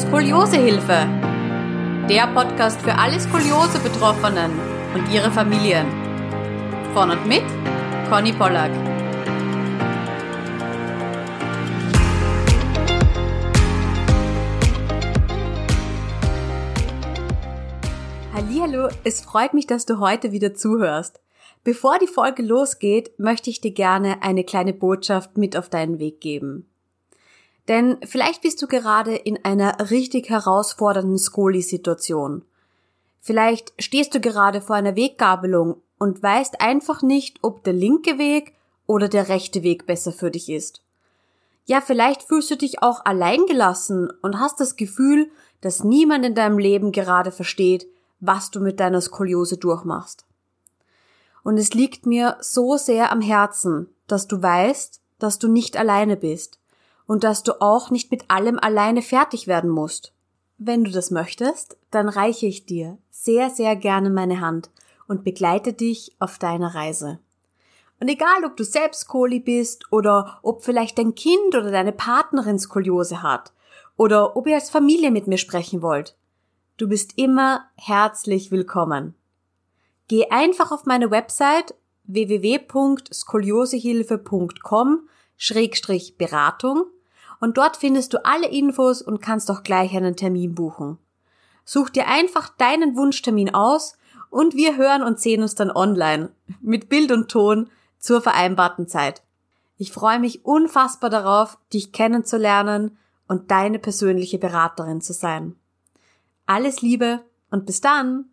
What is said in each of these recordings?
Skoliosehilfe. Der Podcast für alle Skoliose-Betroffenen und ihre Familien. Von und mit Conny Pollack. Hallo, es freut mich, dass du heute wieder zuhörst. Bevor die Folge losgeht, möchte ich dir gerne eine kleine Botschaft mit auf deinen Weg geben. Denn vielleicht bist du gerade in einer richtig herausfordernden Skoli-Situation. Vielleicht stehst du gerade vor einer Weggabelung und weißt einfach nicht, ob der linke Weg oder der rechte Weg besser für dich ist. Ja, vielleicht fühlst du dich auch alleingelassen und hast das Gefühl, dass niemand in deinem Leben gerade versteht, was du mit deiner Skoliose durchmachst. Und es liegt mir so sehr am Herzen, dass du weißt, dass du nicht alleine bist und dass du auch nicht mit allem alleine fertig werden musst. Wenn du das möchtest, dann reiche ich dir sehr, sehr gerne meine Hand und begleite dich auf deiner Reise. Und egal, ob du selbst Skoli bist oder ob vielleicht dein Kind oder deine Partnerin Skoliose hat oder ob ihr als Familie mit mir sprechen wollt, du bist immer herzlich willkommen. Geh einfach auf meine Website www.skoliosehilfe.com-beratung und dort findest du alle Infos und kannst auch gleich einen Termin buchen. Such dir einfach deinen Wunschtermin aus und wir hören und sehen uns dann online mit Bild und Ton zur vereinbarten Zeit. Ich freue mich unfassbar darauf, dich kennenzulernen und deine persönliche Beraterin zu sein. Alles Liebe und bis dann!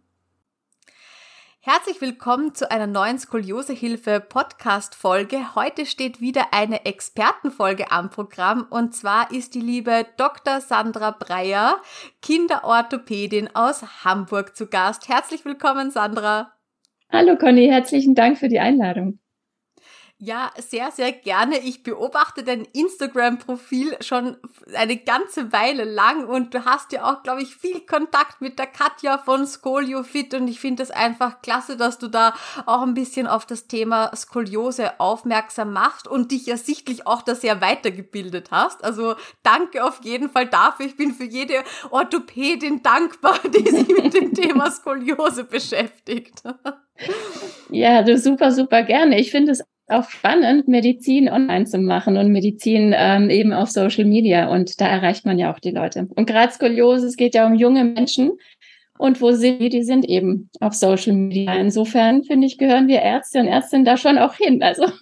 Herzlich willkommen zu einer neuen Skoliosehilfe Podcast Folge. Heute steht wieder eine Expertenfolge am Programm und zwar ist die liebe Dr. Sandra Breyer, Kinderorthopädin aus Hamburg zu Gast. Herzlich willkommen, Sandra. Hallo Conny, herzlichen Dank für die Einladung. Ja, sehr, sehr gerne. Ich beobachte dein Instagram-Profil schon eine ganze Weile lang und du hast ja auch, glaube ich, viel Kontakt mit der Katja von ScolioFit und ich finde es einfach klasse, dass du da auch ein bisschen auf das Thema Skoliose aufmerksam machst und dich ja sichtlich auch da sehr weitergebildet hast. Also danke auf jeden Fall dafür. Ich bin für jede Orthopädin dankbar, die sich mit dem Thema Skoliose beschäftigt. Ja, du super, super gerne. Ich finde es auch spannend, Medizin online zu machen und Medizin ähm, eben auf Social Media. Und da erreicht man ja auch die Leute. Und gerade Skoliose, es geht ja um junge Menschen. Und wo sind die? Die sind eben auf Social Media. Insofern finde ich, gehören wir Ärzte und Ärztinnen da schon auch hin. Also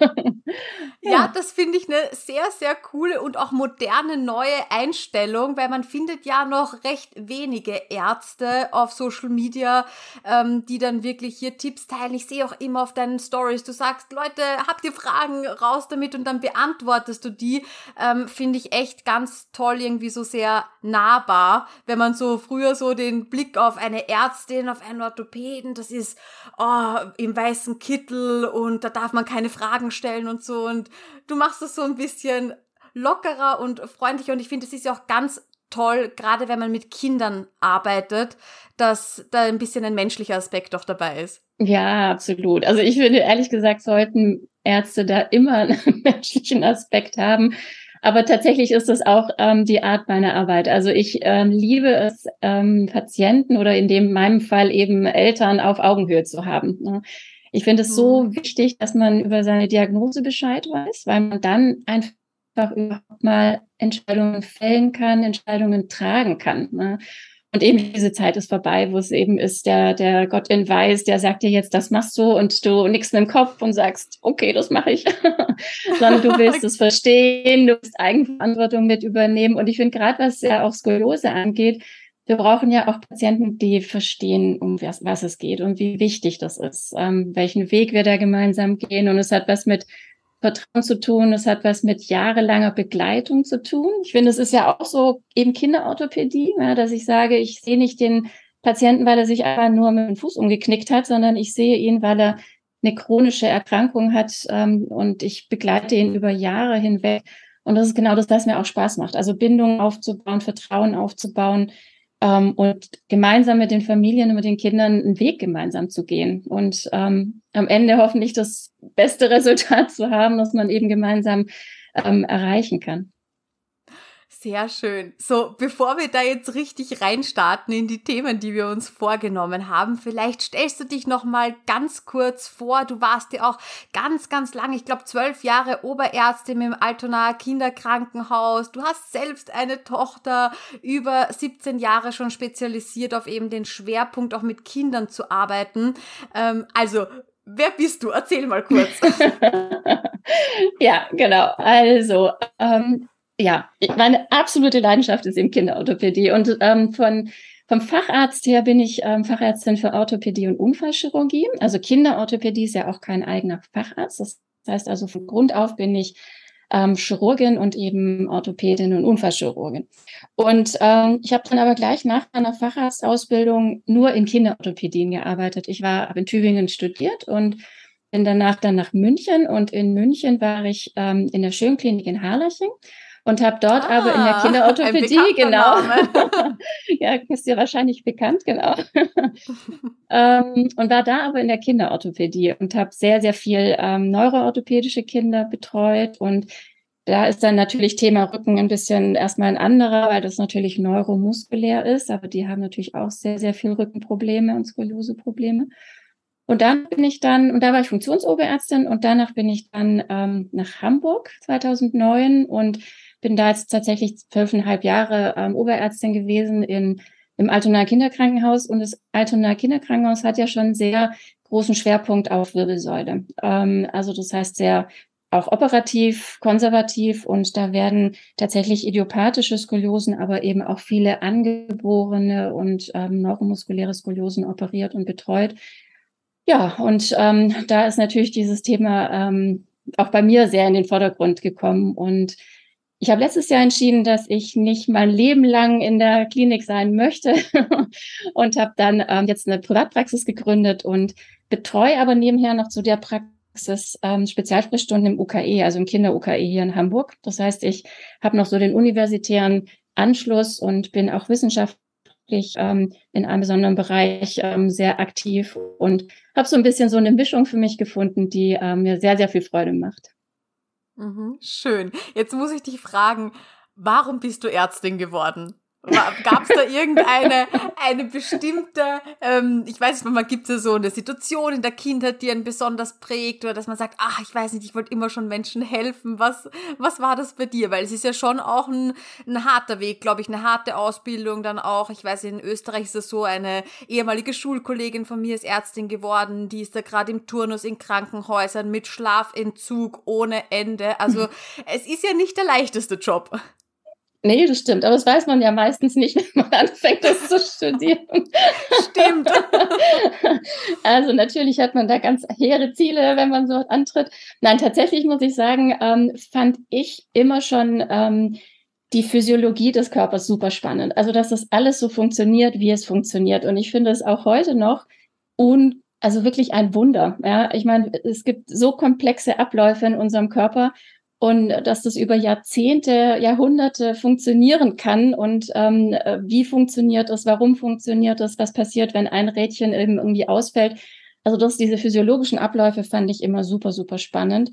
ja, ja das finde ich eine sehr, sehr coole und auch moderne neue Einstellung, weil man findet ja noch recht wenige Ärzte auf Social Media, ähm, die dann wirklich hier Tipps teilen. Ich sehe auch immer auf deinen Stories, du sagst, Leute, habt ihr Fragen, raus damit und dann beantwortest du die. Ähm, finde ich echt ganz toll, irgendwie so sehr nahbar, wenn man so früher so den Blick auf eine Ärztin, auf einen Orthopäden, das ist oh, im weißen Kittel und da darf man keine Fragen stellen und so. Und du machst es so ein bisschen lockerer und freundlicher und ich finde, es ist ja auch ganz toll, gerade wenn man mit Kindern arbeitet, dass da ein bisschen ein menschlicher Aspekt doch dabei ist. Ja, absolut. Also ich finde, ehrlich gesagt, sollten Ärzte da immer einen menschlichen Aspekt haben. Aber tatsächlich ist das auch ähm, die Art meiner Arbeit. Also ich ähm, liebe es, ähm, Patienten oder in dem meinem Fall eben Eltern auf Augenhöhe zu haben. Ne? Ich finde es so mhm. wichtig, dass man über seine Diagnose Bescheid weiß, weil man dann einfach überhaupt mal Entscheidungen fällen kann, Entscheidungen tragen kann. Ne? Und eben diese Zeit ist vorbei, wo es eben ist, der, der Gott in Weiß, der sagt dir jetzt, das machst du und du nickst mit dem Kopf und sagst, okay, das mache ich. Sondern du willst es verstehen, du willst Eigenverantwortung mit übernehmen. Und ich finde gerade, was ja auch Skoliose angeht, wir brauchen ja auch Patienten, die verstehen, um was, was es geht und wie wichtig das ist, ähm, welchen Weg wir da gemeinsam gehen. Und es hat was mit Vertrauen zu tun, es hat was mit jahrelanger Begleitung zu tun. Ich finde, es ist ja auch so eben Kinderorthopädie, ja, dass ich sage, ich sehe nicht den Patienten, weil er sich einfach nur mit dem Fuß umgeknickt hat, sondern ich sehe ihn, weil er eine chronische Erkrankung hat ähm, und ich begleite ihn über Jahre hinweg. Und das ist genau das, was mir auch Spaß macht. Also Bindung aufzubauen, Vertrauen aufzubauen, ähm, und gemeinsam mit den Familien und mit den Kindern einen Weg gemeinsam zu gehen und ähm, am Ende hoffentlich das beste Resultat zu haben, das man eben gemeinsam ähm, erreichen kann. Sehr schön. So, bevor wir da jetzt richtig reinstarten in die Themen, die wir uns vorgenommen haben, vielleicht stellst du dich noch mal ganz kurz vor. Du warst ja auch ganz, ganz lange, ich glaube zwölf Jahre Oberärztin im Altonaer Kinderkrankenhaus. Du hast selbst eine Tochter, über 17 Jahre schon spezialisiert auf eben den Schwerpunkt, auch mit Kindern zu arbeiten. Ähm, also, wer bist du? Erzähl mal kurz. ja, genau. Also, ähm, ja, meine absolute Leidenschaft ist eben Kinderorthopädie. Und ähm, von, vom Facharzt her bin ich ähm, Fachärztin für Orthopädie und Unfallchirurgie. Also Kinderorthopädie ist ja auch kein eigener Facharzt. Das heißt also von Grund auf bin ich ähm, Chirurgin und eben Orthopädin und Unfallchirurgin. Und ähm, ich habe dann aber gleich nach meiner Facharztausbildung nur in Kinderorthopädien gearbeitet. Ich war in Tübingen studiert und bin danach dann nach München und in München war ich ähm, in der Schönklinik in Harleching und habe dort ah, aber in der Kinderorthopädie, genau, ja, ist dir wahrscheinlich bekannt, genau, ähm, und war da aber in der Kinderorthopädie und habe sehr, sehr viel ähm, neuroorthopädische Kinder betreut. Und da ist dann natürlich Thema Rücken ein bisschen erstmal ein anderer, weil das natürlich neuromuskulär ist, aber die haben natürlich auch sehr, sehr viel Rückenprobleme und Skolioseprobleme. Und dann bin ich dann, und da war ich Funktionsoberärztin. Und danach bin ich dann ähm, nach Hamburg 2009 und bin da jetzt tatsächlich zwölfeinhalb Jahre ähm, Oberärztin gewesen in, im Altonaer Kinderkrankenhaus. Und das Altonaer Kinderkrankenhaus hat ja schon sehr großen Schwerpunkt auf Wirbelsäule. Ähm, also das heißt sehr auch operativ, konservativ und da werden tatsächlich idiopathische Skoliosen, aber eben auch viele angeborene und ähm, neuromuskuläre Skoliosen operiert und betreut. Ja, und ähm, da ist natürlich dieses Thema ähm, auch bei mir sehr in den Vordergrund gekommen und ich habe letztes Jahr entschieden, dass ich nicht mein Leben lang in der Klinik sein möchte und habe dann ähm, jetzt eine Privatpraxis gegründet und betreue aber nebenher noch zu der Praxis ähm, Spezialsprechstunden im UKE, also im Kinder-UKE hier in Hamburg. Das heißt, ich habe noch so den universitären Anschluss und bin auch wissenschaftlich ähm, in einem besonderen Bereich ähm, sehr aktiv und habe so ein bisschen so eine Mischung für mich gefunden, die ähm, mir sehr, sehr viel Freude macht. Mhm, schön. Jetzt muss ich dich fragen, warum bist du Ärztin geworden? Gab es da irgendeine eine bestimmte, ähm, ich weiß nicht, manchmal gibt es ja so eine Situation in der Kindheit, die einen besonders prägt oder dass man sagt, ach, ich weiß nicht, ich wollte immer schon Menschen helfen. Was, was war das bei dir? Weil es ist ja schon auch ein, ein harter Weg, glaube ich, eine harte Ausbildung dann auch. Ich weiß, in Österreich ist es so, eine ehemalige Schulkollegin von mir ist Ärztin geworden, die ist da gerade im Turnus in Krankenhäusern mit Schlafentzug ohne Ende. Also es ist ja nicht der leichteste Job. Nee, das stimmt. Aber das weiß man ja meistens nicht, wenn man anfängt, das zu studieren. Stimmt. Also natürlich hat man da ganz hehre Ziele, wenn man so antritt. Nein, tatsächlich muss ich sagen, ähm, fand ich immer schon ähm, die Physiologie des Körpers super spannend. Also, dass das alles so funktioniert, wie es funktioniert. Und ich finde es auch heute noch un also wirklich ein Wunder. Ja, ich meine, es gibt so komplexe Abläufe in unserem Körper und dass das über Jahrzehnte, Jahrhunderte funktionieren kann und ähm, äh, wie funktioniert das, warum funktioniert das, was passiert, wenn ein Rädchen eben irgendwie ausfällt. Also das, diese physiologischen Abläufe fand ich immer super, super spannend.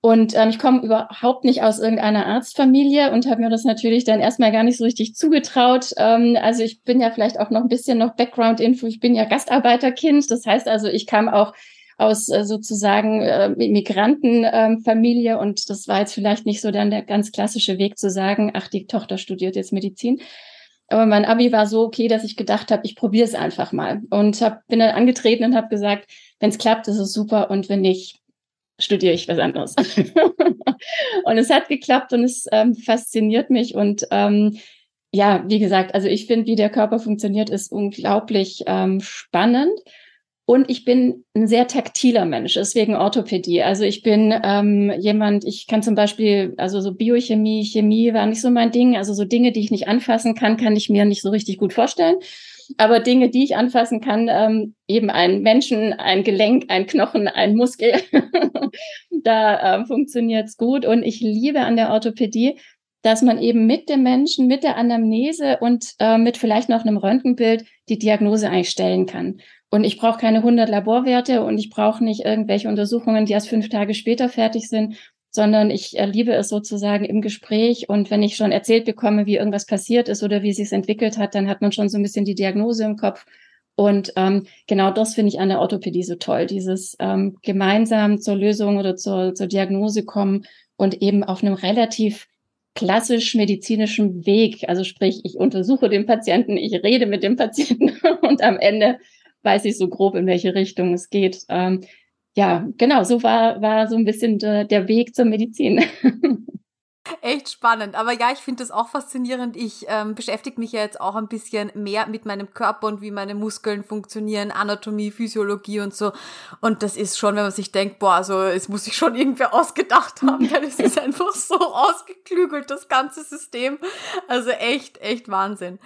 Und ähm, ich komme überhaupt nicht aus irgendeiner Arztfamilie und habe mir das natürlich dann erstmal gar nicht so richtig zugetraut. Ähm, also ich bin ja vielleicht auch noch ein bisschen noch Background-Info. Ich bin ja Gastarbeiterkind. Das heißt also, ich kam auch aus äh, sozusagen äh, Migrantenfamilie ähm, und das war jetzt vielleicht nicht so dann der ganz klassische Weg zu sagen, ach, die Tochter studiert jetzt Medizin. Aber mein Abi war so okay, dass ich gedacht habe, ich probiere es einfach mal und hab, bin dann angetreten und habe gesagt, wenn es klappt, ist es super und wenn nicht, studiere ich was anderes. und es hat geklappt und es ähm, fasziniert mich und ähm, ja, wie gesagt, also ich finde, wie der Körper funktioniert, ist unglaublich ähm, spannend. Und ich bin ein sehr taktiler Mensch, deswegen Orthopädie. Also ich bin ähm, jemand, ich kann zum Beispiel, also so Biochemie, Chemie war nicht so mein Ding. Also so Dinge, die ich nicht anfassen kann, kann ich mir nicht so richtig gut vorstellen. Aber Dinge, die ich anfassen kann, ähm, eben ein Menschen, ein Gelenk, ein Knochen, ein Muskel, da äh, funktioniert's gut. Und ich liebe an der Orthopädie, dass man eben mit dem Menschen, mit der Anamnese und äh, mit vielleicht noch einem Röntgenbild die Diagnose eigentlich stellen kann. Und ich brauche keine 100 Laborwerte und ich brauche nicht irgendwelche Untersuchungen, die erst fünf Tage später fertig sind, sondern ich liebe es sozusagen im Gespräch. Und wenn ich schon erzählt bekomme, wie irgendwas passiert ist oder wie es sich entwickelt hat, dann hat man schon so ein bisschen die Diagnose im Kopf. Und ähm, genau das finde ich an der Orthopädie so toll, dieses ähm, gemeinsam zur Lösung oder zur, zur Diagnose kommen und eben auf einem relativ klassisch medizinischen Weg. Also sprich, ich untersuche den Patienten, ich rede mit dem Patienten und am Ende weiß ich so grob, in welche Richtung es geht. Ähm, ja, genau, so war, war so ein bisschen de, der Weg zur Medizin. Echt spannend. Aber ja, ich finde das auch faszinierend. Ich ähm, beschäftige mich ja jetzt auch ein bisschen mehr mit meinem Körper und wie meine Muskeln funktionieren, Anatomie, Physiologie und so. Und das ist schon, wenn man sich denkt, boah, also es muss sich schon irgendwer ausgedacht haben, weil es ist einfach so ausgeklügelt, das ganze System. Also echt, echt Wahnsinn.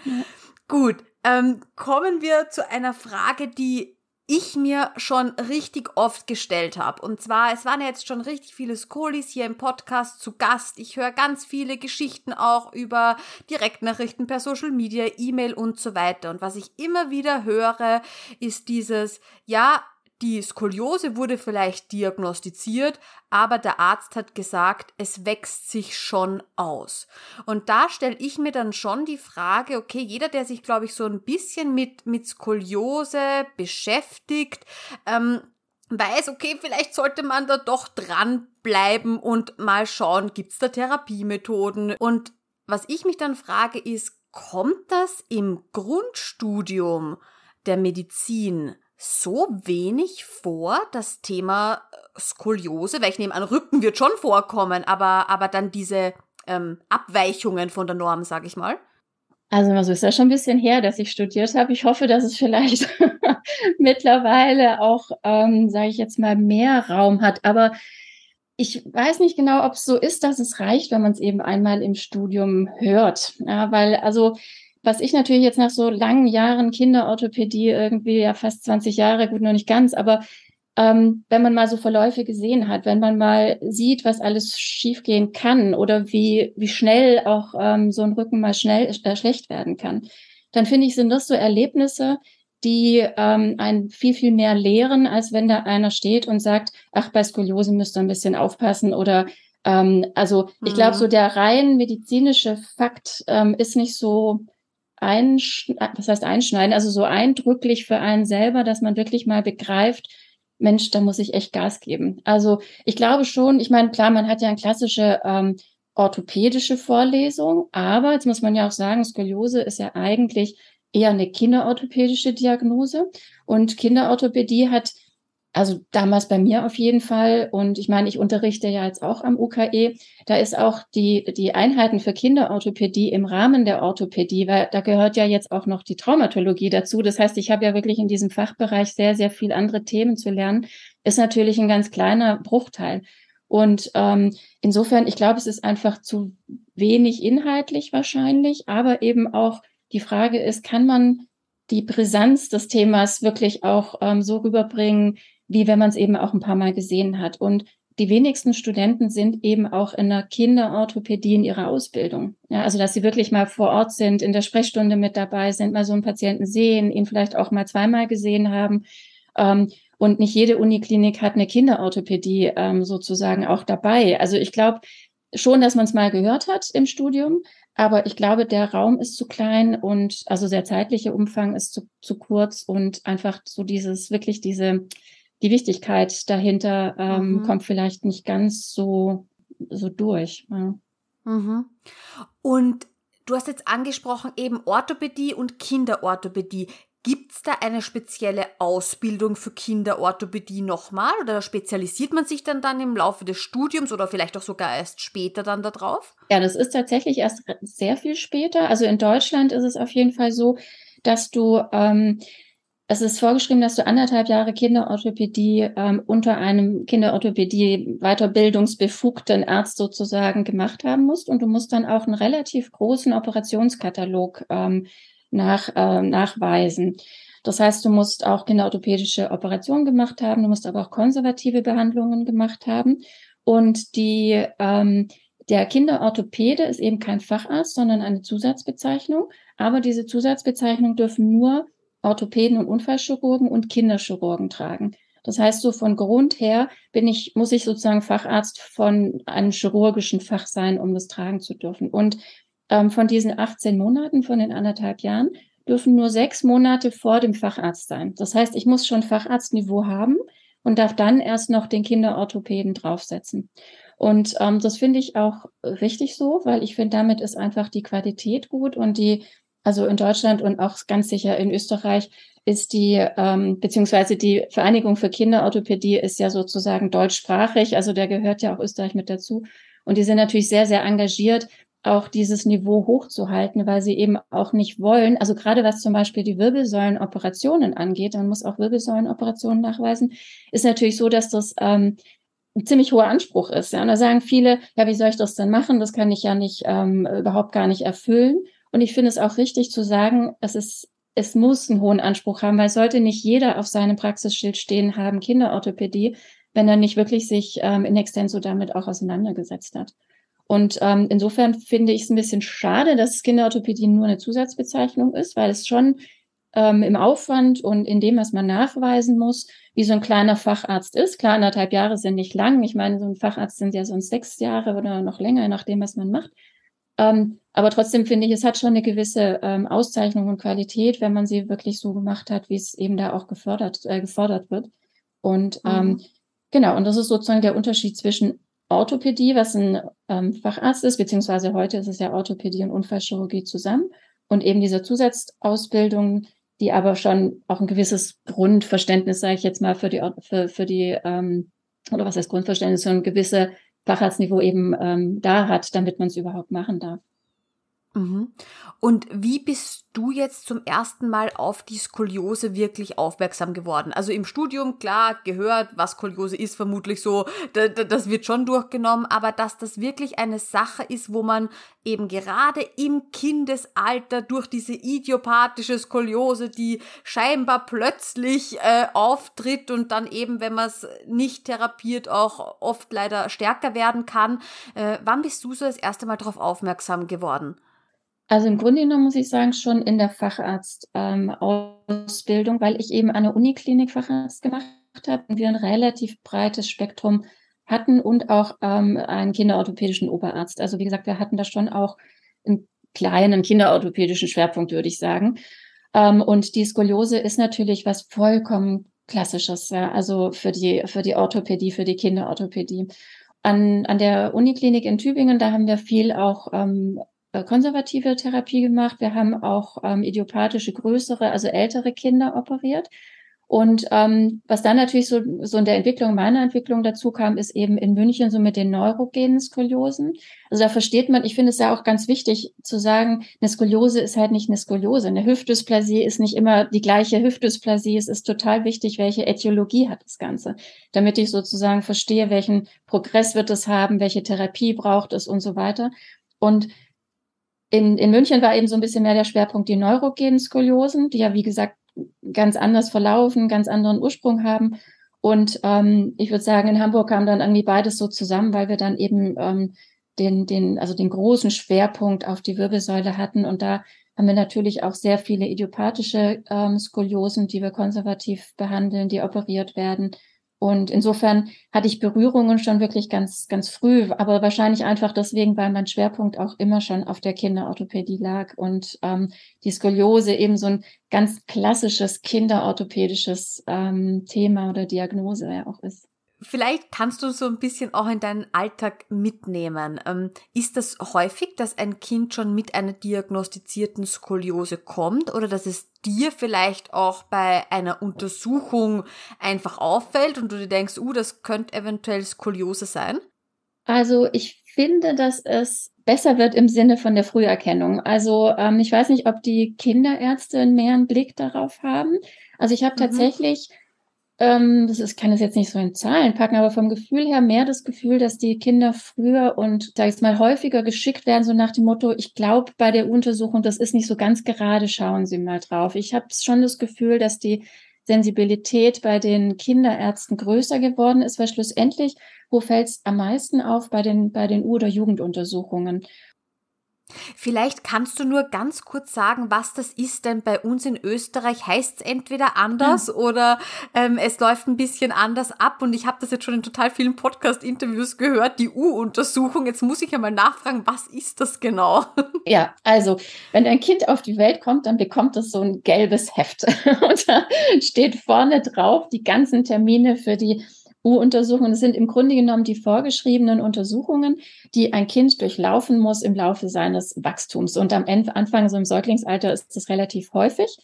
Gut, ähm, kommen wir zu einer Frage, die ich mir schon richtig oft gestellt habe. Und zwar, es waren jetzt schon richtig viele Skolis hier im Podcast zu Gast. Ich höre ganz viele Geschichten auch über Direktnachrichten per Social Media, E-Mail und so weiter. Und was ich immer wieder höre, ist dieses, ja, die Skoliose wurde vielleicht diagnostiziert, aber der Arzt hat gesagt, es wächst sich schon aus. Und da stelle ich mir dann schon die Frage, okay, jeder, der sich, glaube ich, so ein bisschen mit, mit Skoliose beschäftigt, ähm, weiß, okay, vielleicht sollte man da doch dranbleiben und mal schauen, gibt's da Therapiemethoden? Und was ich mich dann frage, ist, kommt das im Grundstudium der Medizin so wenig vor, das Thema äh, Skoliose, weil ich nehme an, Rücken wird schon vorkommen, aber, aber dann diese ähm, Abweichungen von der Norm, sage ich mal. Also, also ist ja schon ein bisschen her, dass ich studiert habe. Ich hoffe, dass es vielleicht mittlerweile auch, ähm, sage ich jetzt mal, mehr Raum hat. Aber ich weiß nicht genau, ob es so ist, dass es reicht, wenn man es eben einmal im Studium hört. Ja, weil also was ich natürlich jetzt nach so langen Jahren Kinderorthopädie irgendwie ja fast 20 Jahre, gut noch nicht ganz, aber ähm, wenn man mal so Verläufe gesehen hat, wenn man mal sieht, was alles schiefgehen kann oder wie, wie schnell auch ähm, so ein Rücken mal schnell äh, schlecht werden kann, dann finde ich, sind das so Erlebnisse, die ähm, einen viel, viel mehr lehren, als wenn da einer steht und sagt, ach, bei Skoliose müsst ihr ein bisschen aufpassen oder ähm, also ich glaube, so mhm. der rein medizinische Fakt ähm, ist nicht so einschneiden, was heißt einschneiden, also so eindrücklich für einen selber, dass man wirklich mal begreift, Mensch, da muss ich echt Gas geben. Also ich glaube schon, ich meine, klar, man hat ja eine klassische ähm, orthopädische Vorlesung, aber jetzt muss man ja auch sagen, Skoliose ist ja eigentlich eher eine kinderorthopädische Diagnose und Kinderorthopädie hat also damals bei mir auf jeden Fall. Und ich meine, ich unterrichte ja jetzt auch am UKE. Da ist auch die, die Einheiten für Kinderorthopädie im Rahmen der Orthopädie, weil da gehört ja jetzt auch noch die Traumatologie dazu. Das heißt, ich habe ja wirklich in diesem Fachbereich sehr, sehr viel andere Themen zu lernen. Ist natürlich ein ganz kleiner Bruchteil. Und ähm, insofern, ich glaube, es ist einfach zu wenig inhaltlich wahrscheinlich, aber eben auch die Frage ist, kann man die Brisanz des Themas wirklich auch ähm, so rüberbringen, wie wenn man es eben auch ein paar Mal gesehen hat. Und die wenigsten Studenten sind eben auch in der Kinderorthopädie in ihrer Ausbildung. Ja, also dass sie wirklich mal vor Ort sind, in der Sprechstunde mit dabei sind, mal so einen Patienten sehen, ihn vielleicht auch mal zweimal gesehen haben. Ähm, und nicht jede Uniklinik hat eine Kinderorthopädie ähm, sozusagen auch dabei. Also ich glaube schon, dass man es mal gehört hat im Studium, aber ich glaube, der Raum ist zu klein und also der zeitliche Umfang ist zu, zu kurz und einfach so dieses, wirklich diese die Wichtigkeit dahinter ähm, mhm. kommt vielleicht nicht ganz so, so durch. Ja. Mhm. Und du hast jetzt angesprochen eben Orthopädie und Kinderorthopädie. Gibt es da eine spezielle Ausbildung für Kinderorthopädie nochmal oder spezialisiert man sich dann dann im Laufe des Studiums oder vielleicht auch sogar erst später dann darauf? Ja, das ist tatsächlich erst sehr viel später. Also in Deutschland ist es auf jeden Fall so, dass du ähm, es ist vorgeschrieben, dass du anderthalb Jahre Kinderorthopädie ähm, unter einem Kinderorthopädie-Weiterbildungsbefugten Arzt sozusagen gemacht haben musst. Und du musst dann auch einen relativ großen Operationskatalog ähm, nach, äh, nachweisen. Das heißt, du musst auch kinderorthopädische Operationen gemacht haben, du musst aber auch konservative Behandlungen gemacht haben. Und die, ähm, der Kinderorthopäde ist eben kein Facharzt, sondern eine Zusatzbezeichnung. Aber diese Zusatzbezeichnung dürfen nur Orthopäden und Unfallchirurgen und Kinderchirurgen tragen. Das heißt, so von Grund her bin ich, muss ich sozusagen Facharzt von einem chirurgischen Fach sein, um das tragen zu dürfen. Und ähm, von diesen 18 Monaten, von den anderthalb Jahren, dürfen nur sechs Monate vor dem Facharzt sein. Das heißt, ich muss schon Facharztniveau haben und darf dann erst noch den Kinderorthopäden draufsetzen. Und ähm, das finde ich auch richtig so, weil ich finde, damit ist einfach die Qualität gut und die, also in Deutschland und auch ganz sicher in Österreich ist die, ähm, beziehungsweise die Vereinigung für Kinderorthopädie ist ja sozusagen deutschsprachig, also der gehört ja auch Österreich mit dazu. Und die sind natürlich sehr, sehr engagiert, auch dieses Niveau hochzuhalten, weil sie eben auch nicht wollen, also gerade was zum Beispiel die Wirbelsäulenoperationen angeht, man muss auch Wirbelsäulenoperationen nachweisen, ist natürlich so, dass das ähm, ein ziemlich hoher Anspruch ist. Ja? Und da sagen viele, ja, wie soll ich das denn machen? Das kann ich ja nicht ähm, überhaupt gar nicht erfüllen. Und ich finde es auch richtig zu sagen, es ist es muss einen hohen Anspruch haben, weil sollte nicht jeder auf seinem Praxisschild stehen haben, Kinderorthopädie, wenn er nicht wirklich sich ähm, in extenso damit auch auseinandergesetzt hat. Und ähm, insofern finde ich es ein bisschen schade, dass Kinderorthopädie nur eine Zusatzbezeichnung ist, weil es schon ähm, im Aufwand und in dem, was man nachweisen muss, wie so ein kleiner Facharzt ist. Klar, anderthalb Jahre sind nicht lang. Ich meine, so ein Facharzt sind ja sonst sechs Jahre oder noch länger, nach dem, was man macht. Ähm, aber trotzdem finde ich, es hat schon eine gewisse ähm, Auszeichnung und Qualität, wenn man sie wirklich so gemacht hat, wie es eben da auch gefördert, äh, gefordert wird. Und ähm, mhm. genau, und das ist sozusagen der Unterschied zwischen Orthopädie, was ein ähm, Facharzt ist, beziehungsweise heute ist es ja Orthopädie und Unfallchirurgie zusammen und eben diese Zusatzausbildung, die aber schon auch ein gewisses Grundverständnis, sage ich jetzt mal, für die für, für die ähm, oder was heißt Grundverständnis, so ein gewisse Facharztniveau eben ähm, da hat, damit man es überhaupt machen darf. Mhm. Und wie bist du jetzt zum ersten Mal auf die Skoliose wirklich aufmerksam geworden? Also im Studium, klar, gehört, was Skoliose ist, vermutlich so, das wird schon durchgenommen, aber dass das wirklich eine Sache ist, wo man eben gerade im Kindesalter durch diese idiopathische Skoliose, die scheinbar plötzlich äh, auftritt und dann eben, wenn man es nicht therapiert, auch oft leider stärker werden kann. Äh, wann bist du so das erste Mal darauf aufmerksam geworden? Also im Grunde genommen muss ich sagen, schon in der Facharztausbildung, ähm, weil ich eben an der Uniklinik Facharzt gemacht habe und wir ein relativ breites Spektrum hatten und auch ähm, einen kinderorthopädischen Oberarzt. Also wie gesagt, wir hatten da schon auch einen kleinen kinderorthopädischen Schwerpunkt, würde ich sagen. Ähm, und die Skoliose ist natürlich was vollkommen Klassisches, ja, also für die, für die Orthopädie, für die Kinderorthopädie. An, an der Uniklinik in Tübingen, da haben wir viel auch ähm, äh, konservative Therapie gemacht. Wir haben auch ähm, idiopathische, größere, also ältere Kinder operiert. Und ähm, was dann natürlich so, so in der Entwicklung, meiner Entwicklung dazu kam, ist eben in München so mit den neurogenen Skoliosen. Also da versteht man, ich finde es ja auch ganz wichtig zu sagen, eine Skoliose ist halt nicht eine Skoliose. Eine Hüftdysplasie ist nicht immer die gleiche Hüftdysplasie. Es ist total wichtig, welche Ätiologie hat das Ganze, damit ich sozusagen verstehe, welchen Progress wird es haben, welche Therapie braucht es und so weiter. Und in, in München war eben so ein bisschen mehr der Schwerpunkt die neurogenen Skoliosen, die ja, wie gesagt, ganz anders verlaufen, ganz anderen Ursprung haben. Und ähm, ich würde sagen, in Hamburg kam dann irgendwie beides so zusammen, weil wir dann eben ähm, den, den, also den großen Schwerpunkt auf die Wirbelsäule hatten. Und da haben wir natürlich auch sehr viele idiopathische ähm, Skoliosen, die wir konservativ behandeln, die operiert werden. Und insofern hatte ich Berührungen schon wirklich ganz, ganz früh, aber wahrscheinlich einfach deswegen, weil mein Schwerpunkt auch immer schon auf der Kinderorthopädie lag und ähm, die Skoliose eben so ein ganz klassisches kinderorthopädisches ähm, Thema oder Diagnose ja auch ist. Vielleicht kannst du so ein bisschen auch in deinen Alltag mitnehmen. Ähm, ist das häufig, dass ein Kind schon mit einer diagnostizierten Skoliose kommt oder dass es dir vielleicht auch bei einer Untersuchung einfach auffällt und du dir denkst, uh, das könnte eventuell Skoliose sein? Also ich finde, dass es besser wird im Sinne von der Früherkennung. Also ähm, ich weiß nicht, ob die Kinderärzte mehr einen Blick darauf haben. Also ich habe mhm. tatsächlich ähm, das ist, kann es jetzt nicht so in Zahlen packen, aber vom Gefühl her mehr das Gefühl, dass die Kinder früher und, sag ich mal, häufiger geschickt werden, so nach dem Motto, ich glaube bei der Untersuchung, das ist nicht so ganz gerade, schauen Sie mal drauf. Ich habe schon das Gefühl, dass die Sensibilität bei den Kinderärzten größer geworden ist, weil schlussendlich, wo fällt es am meisten auf bei den, bei den U- oder Jugenduntersuchungen? Vielleicht kannst du nur ganz kurz sagen, was das ist, denn bei uns in Österreich heißt es entweder anders mhm. oder ähm, es läuft ein bisschen anders ab. Und ich habe das jetzt schon in total vielen Podcast-Interviews gehört, die U-Untersuchung. Jetzt muss ich ja mal nachfragen, was ist das genau? Ja, also wenn ein Kind auf die Welt kommt, dann bekommt es so ein gelbes Heft. Und da steht vorne drauf die ganzen Termine für die U-Untersuchungen sind im Grunde genommen die vorgeschriebenen Untersuchungen, die ein Kind durchlaufen muss im Laufe seines Wachstums. Und am Anfang, so im Säuglingsalter, ist das relativ häufig.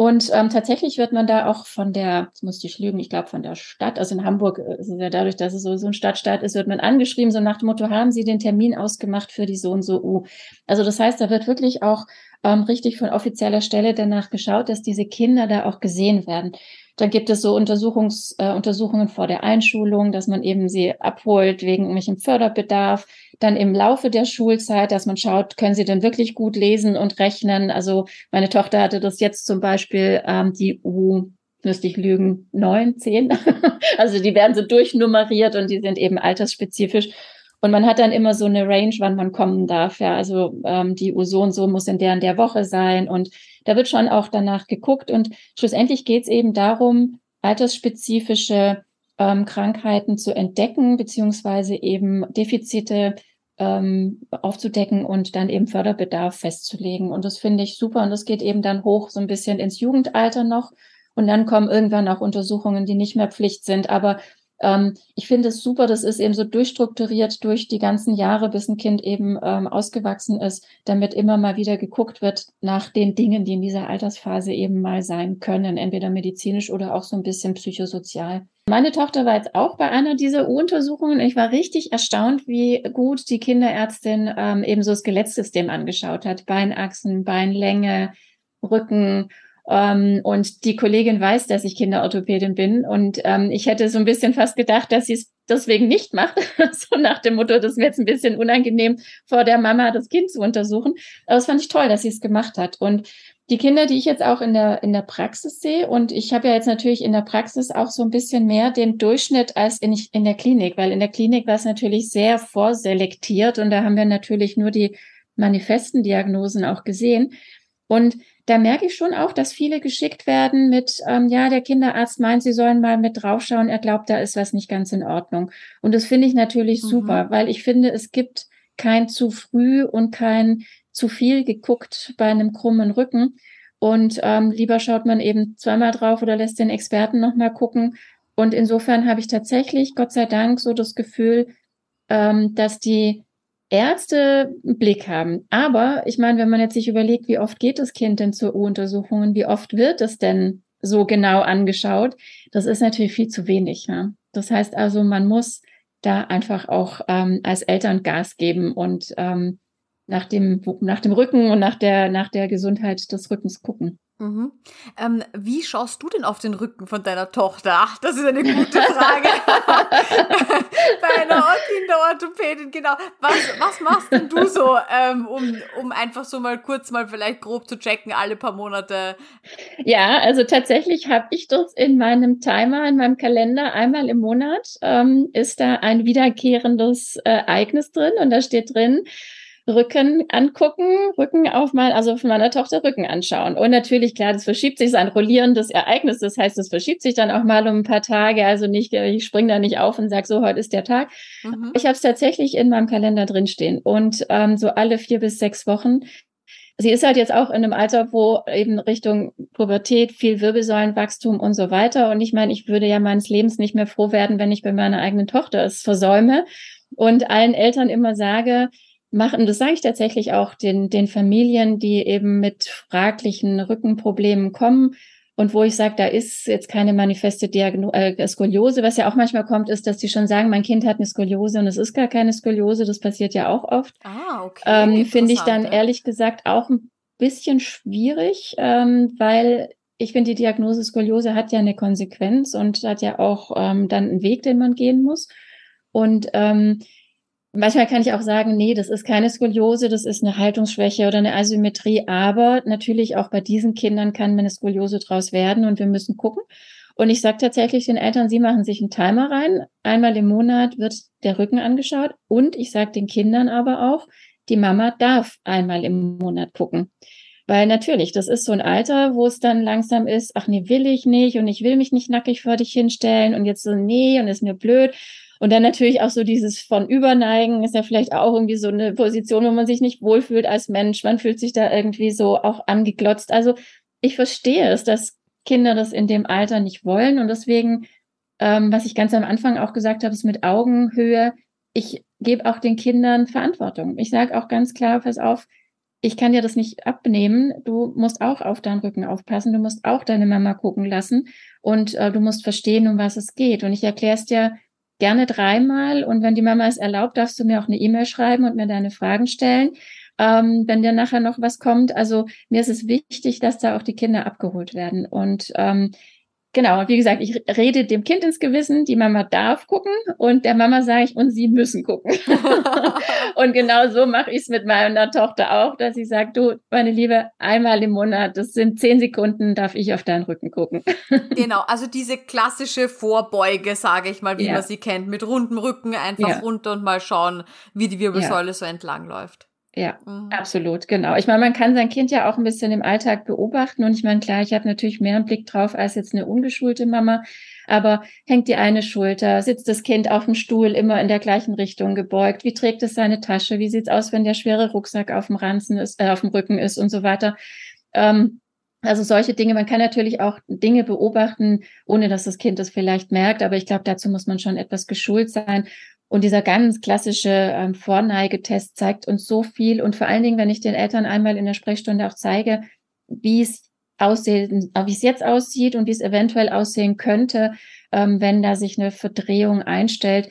Und ähm, tatsächlich wird man da auch von der, jetzt muss ich lügen, ich glaube von der Stadt, also in Hamburg äh, ist es ja dadurch, dass es so, so ein Stadtstaat ist, wird man angeschrieben, so nach dem Motto, haben Sie den Termin ausgemacht für die so und so U. Also das heißt, da wird wirklich auch ähm, richtig von offizieller Stelle danach geschaut, dass diese Kinder da auch gesehen werden. Dann gibt es so Untersuchungs, äh, Untersuchungen vor der Einschulung, dass man eben sie abholt wegen irgendwelchem Förderbedarf. Dann im Laufe der Schulzeit, dass man schaut, können sie denn wirklich gut lesen und rechnen? Also meine Tochter hatte das jetzt zum Beispiel ähm, die U müsste ich lügen, neun, zehn. also die werden so durchnummeriert und die sind eben altersspezifisch. Und man hat dann immer so eine Range, wann man kommen darf. Ja, also ähm, die U so und so muss in der in der Woche sein. Und da wird schon auch danach geguckt. Und schlussendlich geht es eben darum, altersspezifische ähm, Krankheiten zu entdecken, beziehungsweise eben Defizite ähm, aufzudecken und dann eben Förderbedarf festzulegen. Und das finde ich super. Und das geht eben dann hoch so ein bisschen ins Jugendalter noch. Und dann kommen irgendwann auch Untersuchungen, die nicht mehr Pflicht sind. Aber ähm, ich finde es super, das ist eben so durchstrukturiert durch die ganzen Jahre, bis ein Kind eben ähm, ausgewachsen ist, damit immer mal wieder geguckt wird nach den Dingen, die in dieser Altersphase eben mal sein können, entweder medizinisch oder auch so ein bisschen psychosozial. Meine Tochter war jetzt auch bei einer dieser U-Untersuchungen. Ich war richtig erstaunt, wie gut die Kinderärztin ähm, eben so das Skelettsystem angeschaut hat. Beinachsen, Beinlänge, Rücken ähm, und die Kollegin weiß, dass ich Kinderorthopädin bin. Und ähm, ich hätte so ein bisschen fast gedacht, dass sie es deswegen nicht macht. so nach dem Motto, das wäre jetzt ein bisschen unangenehm, vor der Mama das Kind zu untersuchen. Aber es fand ich toll, dass sie es gemacht hat. Und die Kinder, die ich jetzt auch in der, in der Praxis sehe, und ich habe ja jetzt natürlich in der Praxis auch so ein bisschen mehr den Durchschnitt als in, in der Klinik, weil in der Klinik war es natürlich sehr vorselektiert und da haben wir natürlich nur die manifesten Diagnosen auch gesehen. Und da merke ich schon auch, dass viele geschickt werden mit, ähm, ja, der Kinderarzt meint, sie sollen mal mit draufschauen, er glaubt, da ist was nicht ganz in Ordnung. Und das finde ich natürlich mhm. super, weil ich finde, es gibt kein zu früh und kein zu viel geguckt bei einem krummen Rücken. Und ähm, lieber schaut man eben zweimal drauf oder lässt den Experten nochmal gucken. Und insofern habe ich tatsächlich, Gott sei Dank, so das Gefühl, ähm, dass die Ärzte einen Blick haben. Aber ich meine, wenn man jetzt sich überlegt, wie oft geht das Kind denn zur U-Untersuchung und wie oft wird es denn so genau angeschaut, das ist natürlich viel zu wenig. Ne? Das heißt also, man muss da einfach auch ähm, als Eltern Gas geben und ähm, nach dem, nach dem Rücken und nach der, nach der Gesundheit des Rückens gucken. Mhm. Ähm, wie schaust du denn auf den Rücken von deiner Tochter? Ach, das ist eine gute Frage. Bei einer Kinderorthopädin, genau. Was, was machst denn du so, ähm, um, um einfach so mal kurz mal vielleicht grob zu checken, alle paar Monate? Ja, also tatsächlich habe ich das in meinem Timer, in meinem Kalender einmal im Monat, ähm, ist da ein wiederkehrendes äh, Ereignis drin und da steht drin, Rücken angucken, Rücken auf mal, also von meiner Tochter Rücken anschauen. Und natürlich, klar, das verschiebt sich, ist ein rollierendes Ereignis. Das heißt, es verschiebt sich dann auch mal um ein paar Tage. Also nicht, ich springe da nicht auf und sage, so, heute ist der Tag. Mhm. Ich habe es tatsächlich in meinem Kalender drinstehen. Und ähm, so alle vier bis sechs Wochen. Sie ist halt jetzt auch in einem Alter, wo eben Richtung Pubertät, viel Wirbelsäulenwachstum und so weiter. Und ich meine, ich würde ja meines Lebens nicht mehr froh werden, wenn ich bei meiner eigenen Tochter es versäume und allen Eltern immer sage, machen, das sage ich tatsächlich auch den, den Familien, die eben mit fraglichen Rückenproblemen kommen und wo ich sage, da ist jetzt keine manifeste Diagno äh, Skoliose. Was ja auch manchmal kommt, ist, dass die schon sagen, mein Kind hat eine Skoliose und es ist gar keine Skoliose. Das passiert ja auch oft. Ah, okay. Ähm, Finde ich dann ehrlich gesagt auch ein bisschen schwierig, ähm, weil ich finde, die Diagnose Skoliose hat ja eine Konsequenz und hat ja auch ähm, dann einen Weg, den man gehen muss. Und ähm, Manchmal kann ich auch sagen, nee, das ist keine Skoliose, das ist eine Haltungsschwäche oder eine Asymmetrie. Aber natürlich auch bei diesen Kindern kann eine Skoliose draus werden und wir müssen gucken. Und ich sage tatsächlich den Eltern, sie machen sich einen Timer rein. Einmal im Monat wird der Rücken angeschaut. Und ich sage den Kindern aber auch, die Mama darf einmal im Monat gucken. Weil natürlich, das ist so ein Alter, wo es dann langsam ist, ach nee, will ich nicht und ich will mich nicht nackig vor dich hinstellen und jetzt so, nee, und ist mir blöd. Und dann natürlich auch so dieses von Überneigen ist ja vielleicht auch irgendwie so eine Position, wo man sich nicht wohlfühlt als Mensch. Man fühlt sich da irgendwie so auch angeglotzt. Also ich verstehe es, dass Kinder das in dem Alter nicht wollen. Und deswegen, ähm, was ich ganz am Anfang auch gesagt habe, ist mit Augenhöhe. Ich gebe auch den Kindern Verantwortung. Ich sage auch ganz klar, pass auf, ich kann dir das nicht abnehmen. Du musst auch auf deinen Rücken aufpassen. Du musst auch deine Mama gucken lassen und äh, du musst verstehen, um was es geht. Und ich erkläre es dir gerne dreimal. Und wenn die Mama es erlaubt, darfst du mir auch eine E-Mail schreiben und mir deine Fragen stellen. Ähm, wenn dir nachher noch was kommt. Also mir ist es wichtig, dass da auch die Kinder abgeholt werden. Und ähm, Genau, wie gesagt, ich rede dem Kind ins Gewissen, die Mama darf gucken und der Mama sage ich, und sie müssen gucken. und genau so mache ich es mit meiner Tochter auch, dass ich sage, du, meine Liebe, einmal im Monat, das sind zehn Sekunden, darf ich auf deinen Rücken gucken. genau, also diese klassische Vorbeuge, sage ich mal, wie ja. man sie kennt, mit rundem Rücken einfach ja. runter und mal schauen, wie die Wirbelsäule ja. so entlang läuft. Ja, mhm. absolut, genau. Ich meine, man kann sein Kind ja auch ein bisschen im Alltag beobachten und ich meine, klar, ich habe natürlich mehr einen Blick drauf als jetzt eine ungeschulte Mama, aber hängt die eine Schulter, sitzt das Kind auf dem Stuhl immer in der gleichen Richtung gebeugt, wie trägt es seine Tasche, wie sieht's aus, wenn der schwere Rucksack auf dem Ranzen ist, äh, auf dem Rücken ist und so weiter. Ähm, also solche Dinge, man kann natürlich auch Dinge beobachten, ohne dass das Kind das vielleicht merkt, aber ich glaube, dazu muss man schon etwas geschult sein. Und dieser ganz klassische ähm, Vorneigetest zeigt uns so viel. Und vor allen Dingen, wenn ich den Eltern einmal in der Sprechstunde auch zeige, wie es aussieht, äh, wie es jetzt aussieht und wie es eventuell aussehen könnte, ähm, wenn da sich eine Verdrehung einstellt.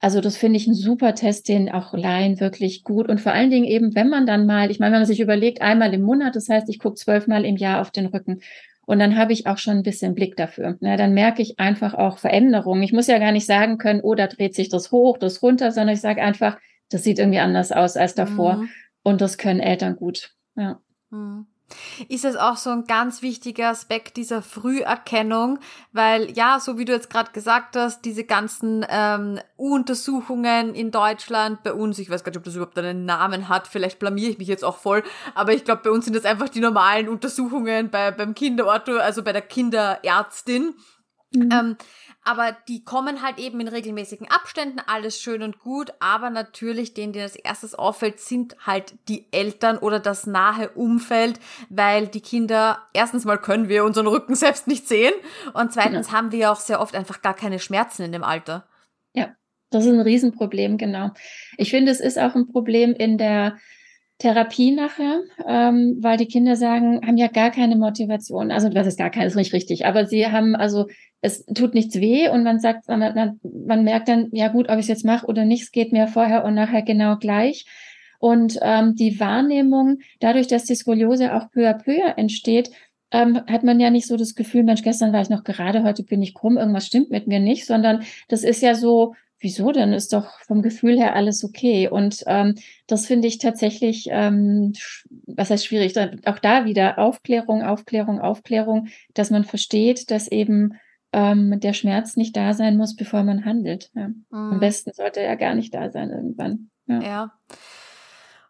Also das finde ich ein super Test, den auch Laien wirklich gut. Und vor allen Dingen eben, wenn man dann mal, ich meine, wenn man sich überlegt, einmal im Monat, das heißt, ich gucke zwölfmal im Jahr auf den Rücken. Und dann habe ich auch schon ein bisschen Blick dafür. Ja, dann merke ich einfach auch Veränderungen. Ich muss ja gar nicht sagen können, oh, da dreht sich das hoch, das runter, sondern ich sage einfach, das sieht irgendwie anders aus als davor. Mhm. Und das können Eltern gut. Ja. Mhm ist es auch so ein ganz wichtiger Aspekt dieser Früherkennung, weil ja, so wie du jetzt gerade gesagt hast, diese ganzen ähm, U-Untersuchungen in Deutschland, bei uns, ich weiß gar nicht, ob das überhaupt einen Namen hat, vielleicht blamier ich mich jetzt auch voll, aber ich glaube, bei uns sind das einfach die normalen Untersuchungen bei, beim Kinderorto, also bei der Kinderärztin. Mhm. Ähm, aber die kommen halt eben in regelmäßigen Abständen, alles schön und gut, aber natürlich, denen, denen als erstes auffällt, sind halt die Eltern oder das nahe Umfeld, weil die Kinder, erstens mal können wir unseren Rücken selbst nicht sehen und zweitens genau. haben wir auch sehr oft einfach gar keine Schmerzen in dem Alter. Ja, das ist ein Riesenproblem, genau. Ich finde, es ist auch ein Problem in der Therapie nachher, ähm, weil die Kinder sagen, haben ja gar keine Motivation. Also das ist gar keine, ist nicht richtig, aber sie haben also es tut nichts weh und man sagt, man, man merkt dann, ja gut, ob ich es jetzt mache oder nicht, es geht mir vorher und nachher genau gleich. Und ähm, die Wahrnehmung, dadurch, dass die Skoliose auch peu à peu entsteht, ähm, hat man ja nicht so das Gefühl, Mensch, gestern war ich noch gerade, heute bin ich krumm, irgendwas stimmt mit mir nicht, sondern das ist ja so, wieso denn? Ist doch vom Gefühl her alles okay. Und ähm, das finde ich tatsächlich, ähm, was heißt schwierig, auch da wieder Aufklärung, Aufklärung, Aufklärung, dass man versteht, dass eben ähm, der Schmerz nicht da sein muss, bevor man handelt. Ja. Mhm. Am besten sollte er gar nicht da sein irgendwann. Ja. ja.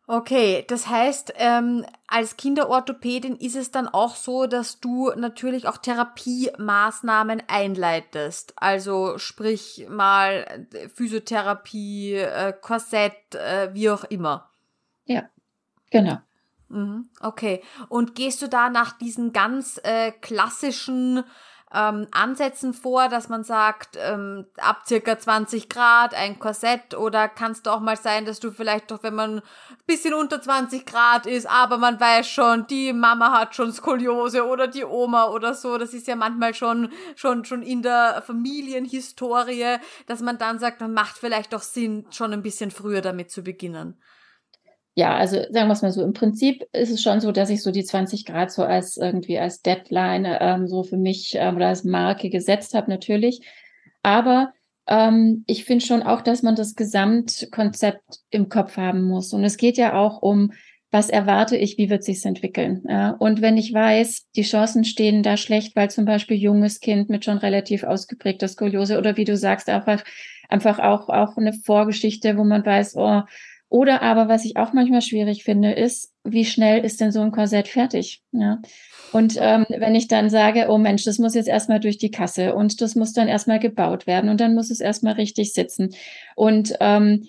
Okay, das heißt, ähm, als Kinderorthopädin ist es dann auch so, dass du natürlich auch Therapiemaßnahmen einleitest. Also sprich mal Physiotherapie, äh, Korsett, äh, wie auch immer. Ja, genau. Mhm, okay. Und gehst du da nach diesen ganz äh, klassischen ähm, Ansätzen vor, dass man sagt, ähm, ab circa 20 Grad ein Korsett oder kann es doch mal sein, dass du vielleicht doch, wenn man bisschen unter 20 Grad ist, aber man weiß schon, die Mama hat schon Skoliose oder die Oma oder so, das ist ja manchmal schon, schon, schon in der Familienhistorie, dass man dann sagt, man macht vielleicht doch Sinn, schon ein bisschen früher damit zu beginnen ja, also sagen wir es mal so, im Prinzip ist es schon so, dass ich so die 20 Grad so als irgendwie als Deadline ähm, so für mich ähm, oder als Marke gesetzt habe, natürlich. Aber ähm, ich finde schon auch, dass man das Gesamtkonzept im Kopf haben muss. Und es geht ja auch um, was erwarte ich, wie wird sich's entwickeln. Ja? Und wenn ich weiß, die Chancen stehen da schlecht, weil zum Beispiel junges Kind mit schon relativ ausgeprägter Skoliose oder wie du sagst, einfach, einfach auch, auch eine Vorgeschichte, wo man weiß, oh, Oder aber, was ich auch manchmal schwierig finde, ist, wie schnell ist denn so ein Korsett fertig? Ja. Und ähm, wenn ich dann sage, oh Mensch, das muss jetzt erstmal durch die Kasse und das muss dann erstmal gebaut werden und dann muss es erstmal richtig sitzen. Und ähm,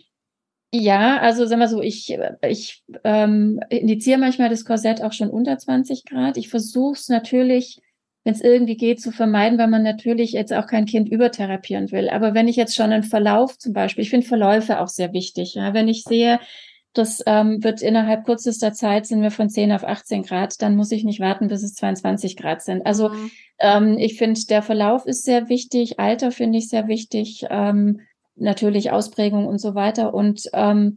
ja, also sagen wir so, ich, ich ähm, indiziere manchmal das Korsett auch schon unter 20 Grad. Ich versuche es natürlich wenn es irgendwie geht, zu vermeiden, weil man natürlich jetzt auch kein Kind übertherapieren will. Aber wenn ich jetzt schon einen Verlauf zum Beispiel, ich finde Verläufe auch sehr wichtig. Ja? Wenn ich sehe, das ähm, wird innerhalb kürzester Zeit sind wir von 10 auf 18 Grad, dann muss ich nicht warten, bis es 22 Grad sind. Also mhm. ähm, ich finde, der Verlauf ist sehr wichtig, Alter finde ich sehr wichtig, ähm, natürlich Ausprägung und so weiter. Und ähm,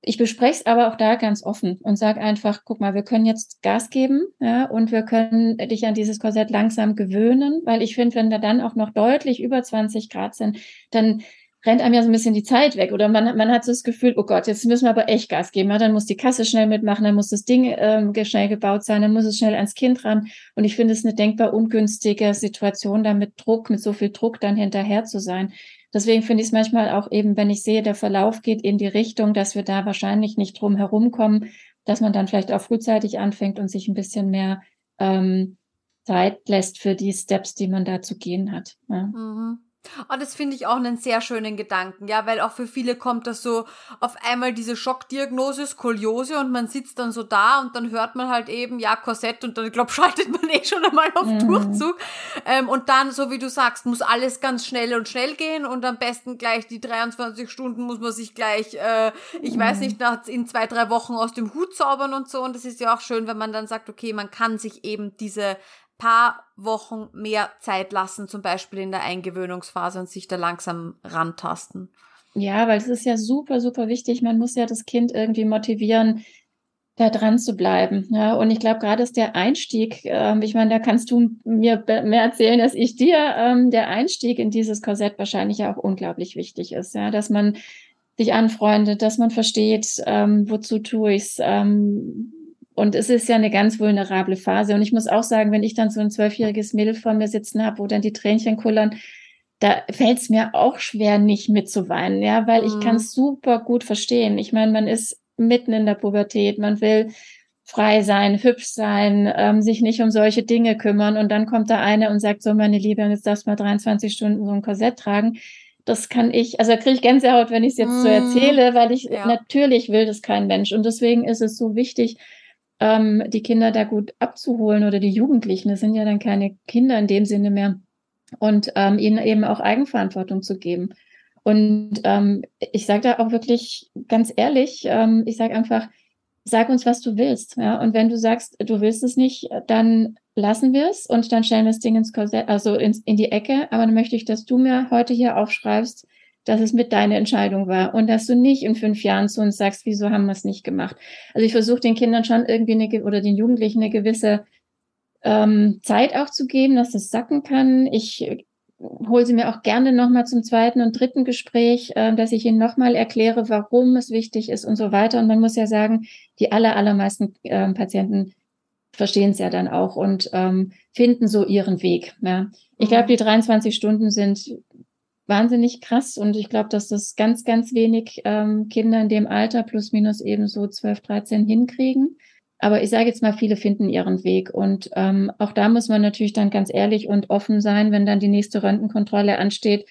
ich bespreche es aber auch da ganz offen und sage einfach, guck mal, wir können jetzt Gas geben, ja, und wir können dich an dieses Korsett langsam gewöhnen, weil ich finde, wenn wir dann auch noch deutlich über 20 Grad sind, dann rennt einem ja so ein bisschen die Zeit weg oder man, man hat so das Gefühl, oh Gott, jetzt müssen wir aber echt Gas geben. Ja, dann muss die Kasse schnell mitmachen, dann muss das Ding ähm, schnell gebaut sein, dann muss es schnell ans Kind ran. Und ich finde es eine denkbar ungünstige Situation, da mit Druck, mit so viel Druck dann hinterher zu sein. Deswegen finde ich es manchmal auch eben, wenn ich sehe, der Verlauf geht in die Richtung, dass wir da wahrscheinlich nicht drum herumkommen, dass man dann vielleicht auch frühzeitig anfängt und sich ein bisschen mehr ähm, Zeit lässt für die Steps, die man da zu gehen hat. Ja. Mhm. Oh, das finde ich auch einen sehr schönen Gedanken, ja, weil auch für viele kommt das so auf einmal diese Schockdiagnose, Skoliose und man sitzt dann so da und dann hört man halt eben, ja, Korsett und dann, ich glaube, schaltet man eh schon einmal auf mhm. Durchzug. Ähm, und dann, so wie du sagst, muss alles ganz schnell und schnell gehen und am besten gleich die 23 Stunden muss man sich gleich, äh, ich mhm. weiß nicht, nach, in zwei, drei Wochen aus dem Hut zaubern und so. Und das ist ja auch schön, wenn man dann sagt, okay, man kann sich eben diese paar Wochen mehr Zeit lassen, zum Beispiel in der Eingewöhnungsphase und sich da langsam rantasten. Ja, weil es ist ja super, super wichtig. Man muss ja das Kind irgendwie motivieren, da dran zu bleiben. Ja, und ich glaube, gerade ist der Einstieg, ähm, ich meine, da kannst du mir mehr erzählen als ich dir, ähm, der Einstieg in dieses Korsett wahrscheinlich auch unglaublich wichtig ist, ja, dass man sich anfreundet, dass man versteht, ähm, wozu tue ich's, ähm, und es ist ja eine ganz vulnerable Phase. Und ich muss auch sagen, wenn ich dann so ein zwölfjähriges Mädel vor mir sitzen habe, wo dann die Tränchen kullern, da fällt es mir auch schwer, nicht mitzuweinen, ja, weil mhm. ich kann es super gut verstehen. Ich meine, man ist mitten in der Pubertät, man will frei sein, hübsch sein, ähm, sich nicht um solche Dinge kümmern und dann kommt da eine und sagt so, meine Liebe, jetzt darfst du mal 23 Stunden so ein Korsett tragen. Das kann ich, also da kriege ich Gänsehaut, wenn ich es jetzt mm. so mhm. erzähle, weil ich ja. natürlich will das kein Mensch. Und deswegen ist es so wichtig, ähm, die Kinder da gut abzuholen oder die Jugendlichen, das sind ja dann keine Kinder in dem Sinne mehr, und ähm, ihnen eben auch Eigenverantwortung zu geben. Und ähm, ich sage da auch wirklich ganz ehrlich, ähm, ich sage einfach, sag uns, was du willst. Ja? Und wenn du sagst, du willst es nicht, dann lassen wir es und dann stellen wir das Ding ins Korsett, also ins, in die Ecke. Aber dann möchte ich, dass du mir heute hier aufschreibst, dass es mit deiner Entscheidung war und dass du nicht in fünf Jahren zu uns sagst, wieso haben wir es nicht gemacht. Also ich versuche den Kindern schon irgendwie eine, oder den Jugendlichen eine gewisse ähm, Zeit auch zu geben, dass das sacken kann. Ich äh, hole sie mir auch gerne nochmal zum zweiten und dritten Gespräch, äh, dass ich ihnen nochmal erkläre, warum es wichtig ist und so weiter. Und man muss ja sagen, die aller, allermeisten äh, Patienten verstehen es ja dann auch und ähm, finden so ihren Weg. Ja. Ich glaube, mhm. die 23 Stunden sind wahnsinnig krass und ich glaube, dass das ganz, ganz wenig ähm, Kinder in dem Alter plus minus eben so 12, 13 hinkriegen. Aber ich sage jetzt mal, viele finden ihren Weg. Und ähm, auch da muss man natürlich dann ganz ehrlich und offen sein, wenn dann die nächste Röntgenkontrolle ansteht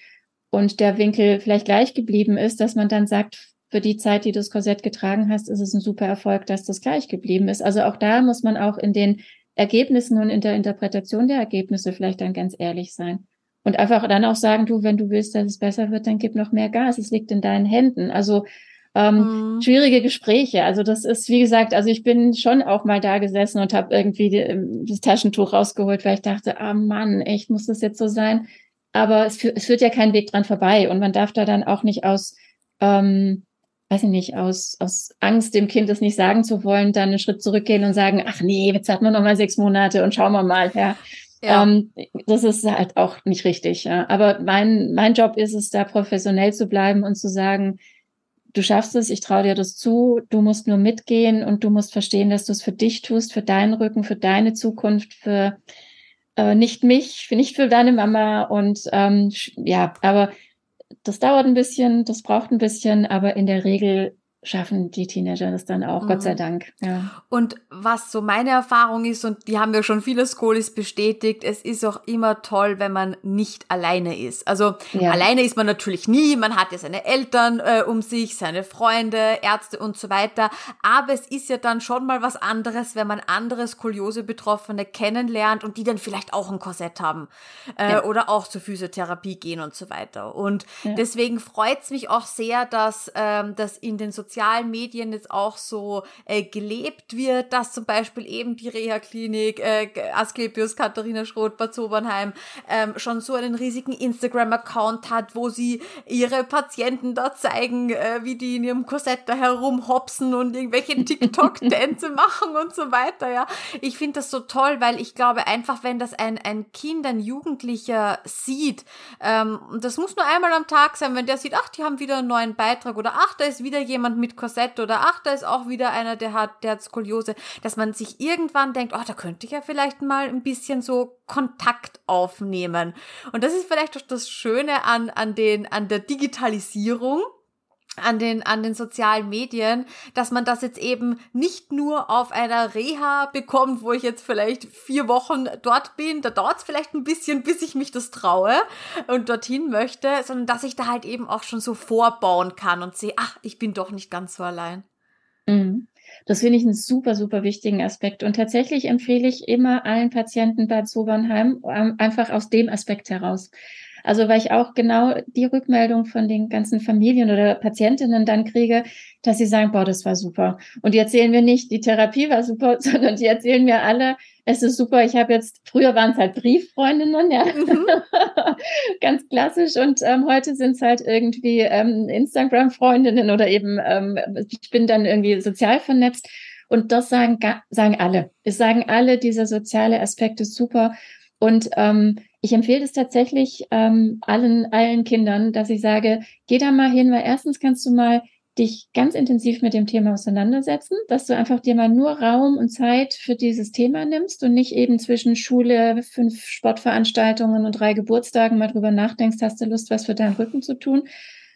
und der Winkel vielleicht gleich geblieben ist, dass man dann sagt, für die Zeit, die du das Korsett getragen hast, ist es ein super Erfolg, dass das gleich geblieben ist. Also auch da muss man auch in den Ergebnissen und in der Interpretation der Ergebnisse vielleicht dann ganz ehrlich sein. Und einfach dann auch sagen, du, wenn du willst, dass es besser wird, dann gib noch mehr Gas. Es liegt in deinen Händen. Also ähm, mhm. schwierige Gespräche. Also das ist, wie gesagt, also ich bin schon auch mal da gesessen und habe irgendwie die, ähm, das Taschentuch rausgeholt, weil ich dachte, ah Mann, echt, muss das jetzt so sein? Aber es, es führt ja kein Weg dran vorbei und man darf da dann auch nicht aus, ähm, weiß ich nicht, aus, aus Angst, dem Kind das nicht sagen zu wollen, dann einen Schritt zurückgehen und sagen, ach nee, jetzt hat man noch mal sechs Monate und schauen wir mal, ja. Ja. Ähm, das ist halt auch nicht richtig. Ja. Aber mein, mein Job ist es, da professionell zu bleiben und zu sagen, du schaffst es, ich traue dir das zu, du musst nur mitgehen und du musst verstehen, dass du es für dich tust, für deinen Rücken, für deine Zukunft, für äh, nicht mich, für nicht für deine Mama. Und ähm, ja, aber das dauert ein bisschen, das braucht ein bisschen, aber in der Regel schaffen die Teenager das dann auch, mhm. Gott sei mhm. Dank. Ja. Und was so meine Erfahrung ist, und die haben ja schon viele Skolis bestätigt, es ist auch immer toll, wenn man nicht alleine ist. Also ja. alleine ist man natürlich nie, man hat ja seine Eltern äh, um sich, seine Freunde, Ärzte und so weiter. Aber es ist ja dann schon mal was anderes, wenn man andere Skoliose-Betroffene kennenlernt und die dann vielleicht auch ein Korsett haben äh, ja. oder auch zur Physiotherapie gehen und so weiter. Und deswegen freut es mich auch sehr, dass ähm, das in den sozialen Medien jetzt auch so äh, gelebt wird, dass zum Beispiel eben die Reha-Klinik äh, Asklepios Katharina Schroth Bad Sobernheim ähm, schon so einen riesigen Instagram-Account hat, wo sie ihre Patienten da zeigen, äh, wie die in ihrem Korsett da herumhopsen und irgendwelche TikTok-Tänze machen und so weiter, ja. Ich finde das so toll, weil ich glaube einfach, wenn das ein, ein Kind, ein Jugendlicher sieht, ähm, das muss nur einmal am Tag sein, wenn der sieht, ach, die haben wieder einen neuen Beitrag oder ach, da ist wieder jemand mit Korsett oder ach, da ist auch wieder einer, der hat, der hat Skoliose, dass man sich irgendwann denkt, oh, da könnte ich ja vielleicht mal ein bisschen so Kontakt aufnehmen. Und das ist vielleicht auch das Schöne an, an den, an der Digitalisierung, an den, an den sozialen Medien, dass man das jetzt eben nicht nur auf einer Reha bekommt, wo ich jetzt vielleicht vier Wochen dort bin, da dauert es vielleicht ein bisschen, bis ich mich das traue und dorthin möchte, sondern dass ich da halt eben auch schon so vorbauen kann und sehe, ach, ich bin doch nicht ganz so allein. Mhm. Das finde ich einen super, super wichtigen Aspekt. Und tatsächlich empfehle ich immer allen Patienten Bad Sobernheim ähm, einfach aus dem Aspekt heraus. Also weil ich auch genau die Rückmeldung von den ganzen Familien oder Patientinnen dann kriege, dass sie sagen, boah, das war super. Und die erzählen mir nicht, die Therapie war super, sondern die erzählen mir alle, es ist super. Ich habe jetzt, früher waren es halt Brieffreundinnen, ja, mhm. ganz klassisch. Und ähm, heute sind es halt irgendwie ähm, Instagram-Freundinnen oder eben, ähm, ich bin dann irgendwie sozial vernetzt. Und das sagen, sagen alle. Es sagen alle, dieser soziale Aspekt ist super. Und ähm, ich empfehle es tatsächlich ähm, allen, allen Kindern, dass ich sage, geh da mal hin, weil erstens kannst du mal dich ganz intensiv mit dem Thema auseinandersetzen, dass du einfach dir mal nur Raum und Zeit für dieses Thema nimmst und nicht eben zwischen Schule, fünf Sportveranstaltungen und drei Geburtstagen mal drüber nachdenkst, hast du Lust, was für deinen Rücken zu tun,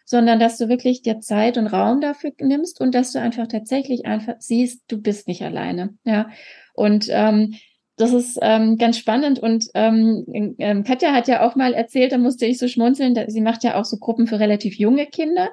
sondern dass du wirklich dir Zeit und Raum dafür nimmst und dass du einfach tatsächlich einfach siehst, du bist nicht alleine, ja. Und ähm, das ist ähm, ganz spannend und ähm, ähm, Katja hat ja auch mal erzählt, da musste ich so schmunzeln, da, sie macht ja auch so Gruppen für relativ junge Kinder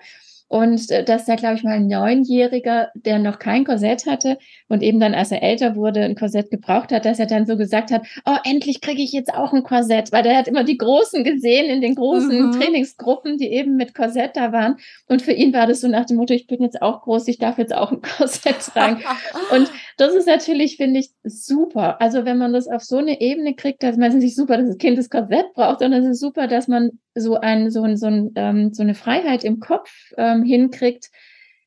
und äh, dass da, glaube ich, mal ein Neunjähriger, der noch kein Korsett hatte und eben dann, als er älter wurde, ein Korsett gebraucht hat, dass er dann so gesagt hat, oh, endlich kriege ich jetzt auch ein Korsett, weil der hat immer die Großen gesehen in den großen mhm. Trainingsgruppen, die eben mit Korsett da waren. Und für ihn war das so nach dem Motto, ich bin jetzt auch groß, ich darf jetzt auch ein Korsett tragen. und das ist natürlich, finde ich, super. Also wenn man das auf so eine Ebene kriegt, dass man es nicht super, dass das Kind das Korsett braucht, sondern es ist super, dass man so ein, so ein, so, ein, ähm, so eine Freiheit im Kopf ähm, hinkriegt,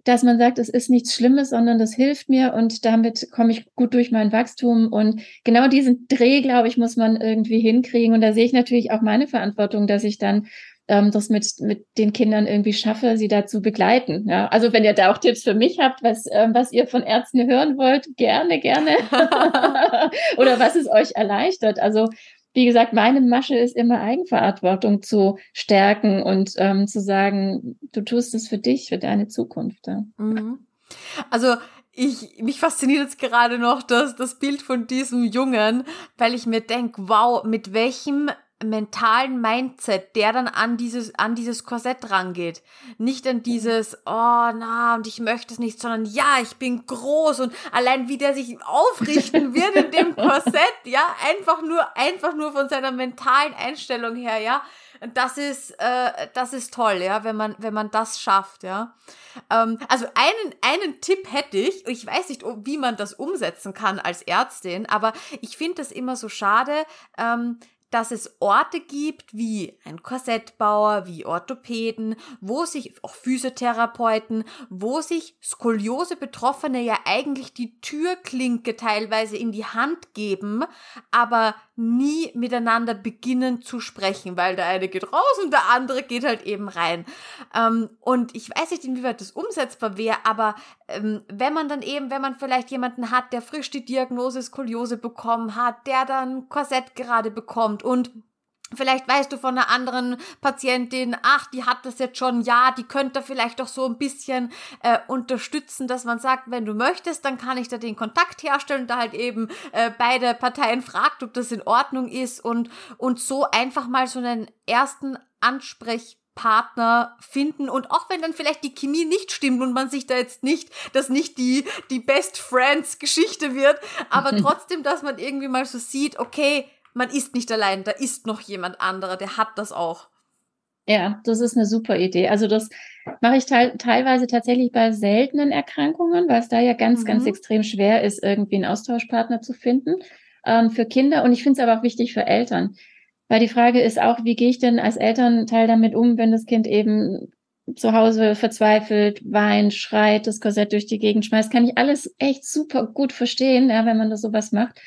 dass man sagt, es ist nichts Schlimmes, sondern das hilft mir und damit komme ich gut durch mein Wachstum. Und genau diesen Dreh, glaube ich, muss man irgendwie hinkriegen. Und da sehe ich natürlich auch meine Verantwortung, dass ich dann ähm, das mit, mit den Kindern irgendwie schaffe, sie dazu begleiten. Ja? Also wenn ihr da auch Tipps für mich habt, was, ähm, was ihr von Ärzten hören wollt, gerne, gerne. Oder was es euch erleichtert. Also wie gesagt, meine Masche ist immer Eigenverantwortung zu stärken und ähm, zu sagen, du tust es für dich, für deine Zukunft. Ja. Mhm. Also ich, mich fasziniert jetzt gerade noch das, das Bild von diesem Jungen, weil ich mir denke, wow, mit welchem mentalen Mindset, der dann an dieses, an dieses Korsett rangeht. Nicht an dieses, oh na, und ich möchte es nicht, sondern ja, ich bin groß und allein wie der sich aufrichten wird in dem Korsett, ja, einfach nur, einfach nur von seiner mentalen Einstellung her, ja. Das ist, äh, das ist toll, ja, wenn man, wenn man das schafft, ja. Ähm, also einen, einen Tipp hätte ich, ich weiß nicht, wie man das umsetzen kann als Ärztin, aber ich finde das immer so schade, ähm, dass es Orte gibt wie ein Korsettbauer, wie Orthopäden, wo sich auch Physiotherapeuten, wo sich Skoliose Betroffene ja eigentlich die Türklinke teilweise in die Hand geben, aber nie miteinander beginnen zu sprechen, weil der eine geht raus und der andere geht halt eben rein. Ähm, und ich weiß nicht, inwieweit das umsetzbar wäre, aber ähm, wenn man dann eben, wenn man vielleicht jemanden hat, der frisch die Diagnose Skoliose bekommen hat, der dann Korsett gerade bekommt und Vielleicht weißt du von einer anderen Patientin, ach, die hat das jetzt schon, ja, die könnte vielleicht doch so ein bisschen äh, unterstützen, dass man sagt, wenn du möchtest, dann kann ich da den Kontakt herstellen, da halt eben äh, beide Parteien fragt, ob das in Ordnung ist und, und so einfach mal so einen ersten Ansprechpartner finden. Und auch wenn dann vielleicht die Chemie nicht stimmt und man sich da jetzt nicht, dass nicht die, die Best Friends Geschichte wird, aber trotzdem, dass man irgendwie mal so sieht, okay, man ist nicht allein, da ist noch jemand anderer, der hat das auch. Ja, das ist eine super Idee. Also das mache ich te teilweise tatsächlich bei seltenen Erkrankungen, weil es da ja ganz, mhm. ganz extrem schwer ist, irgendwie einen Austauschpartner zu finden ähm, für Kinder. Und ich finde es aber auch wichtig für Eltern. Weil die Frage ist auch, wie gehe ich denn als Elternteil damit um, wenn das Kind eben zu Hause verzweifelt, weint, schreit, das Korsett durch die Gegend schmeißt. Kann ich alles echt super gut verstehen, ja, wenn man das sowas macht.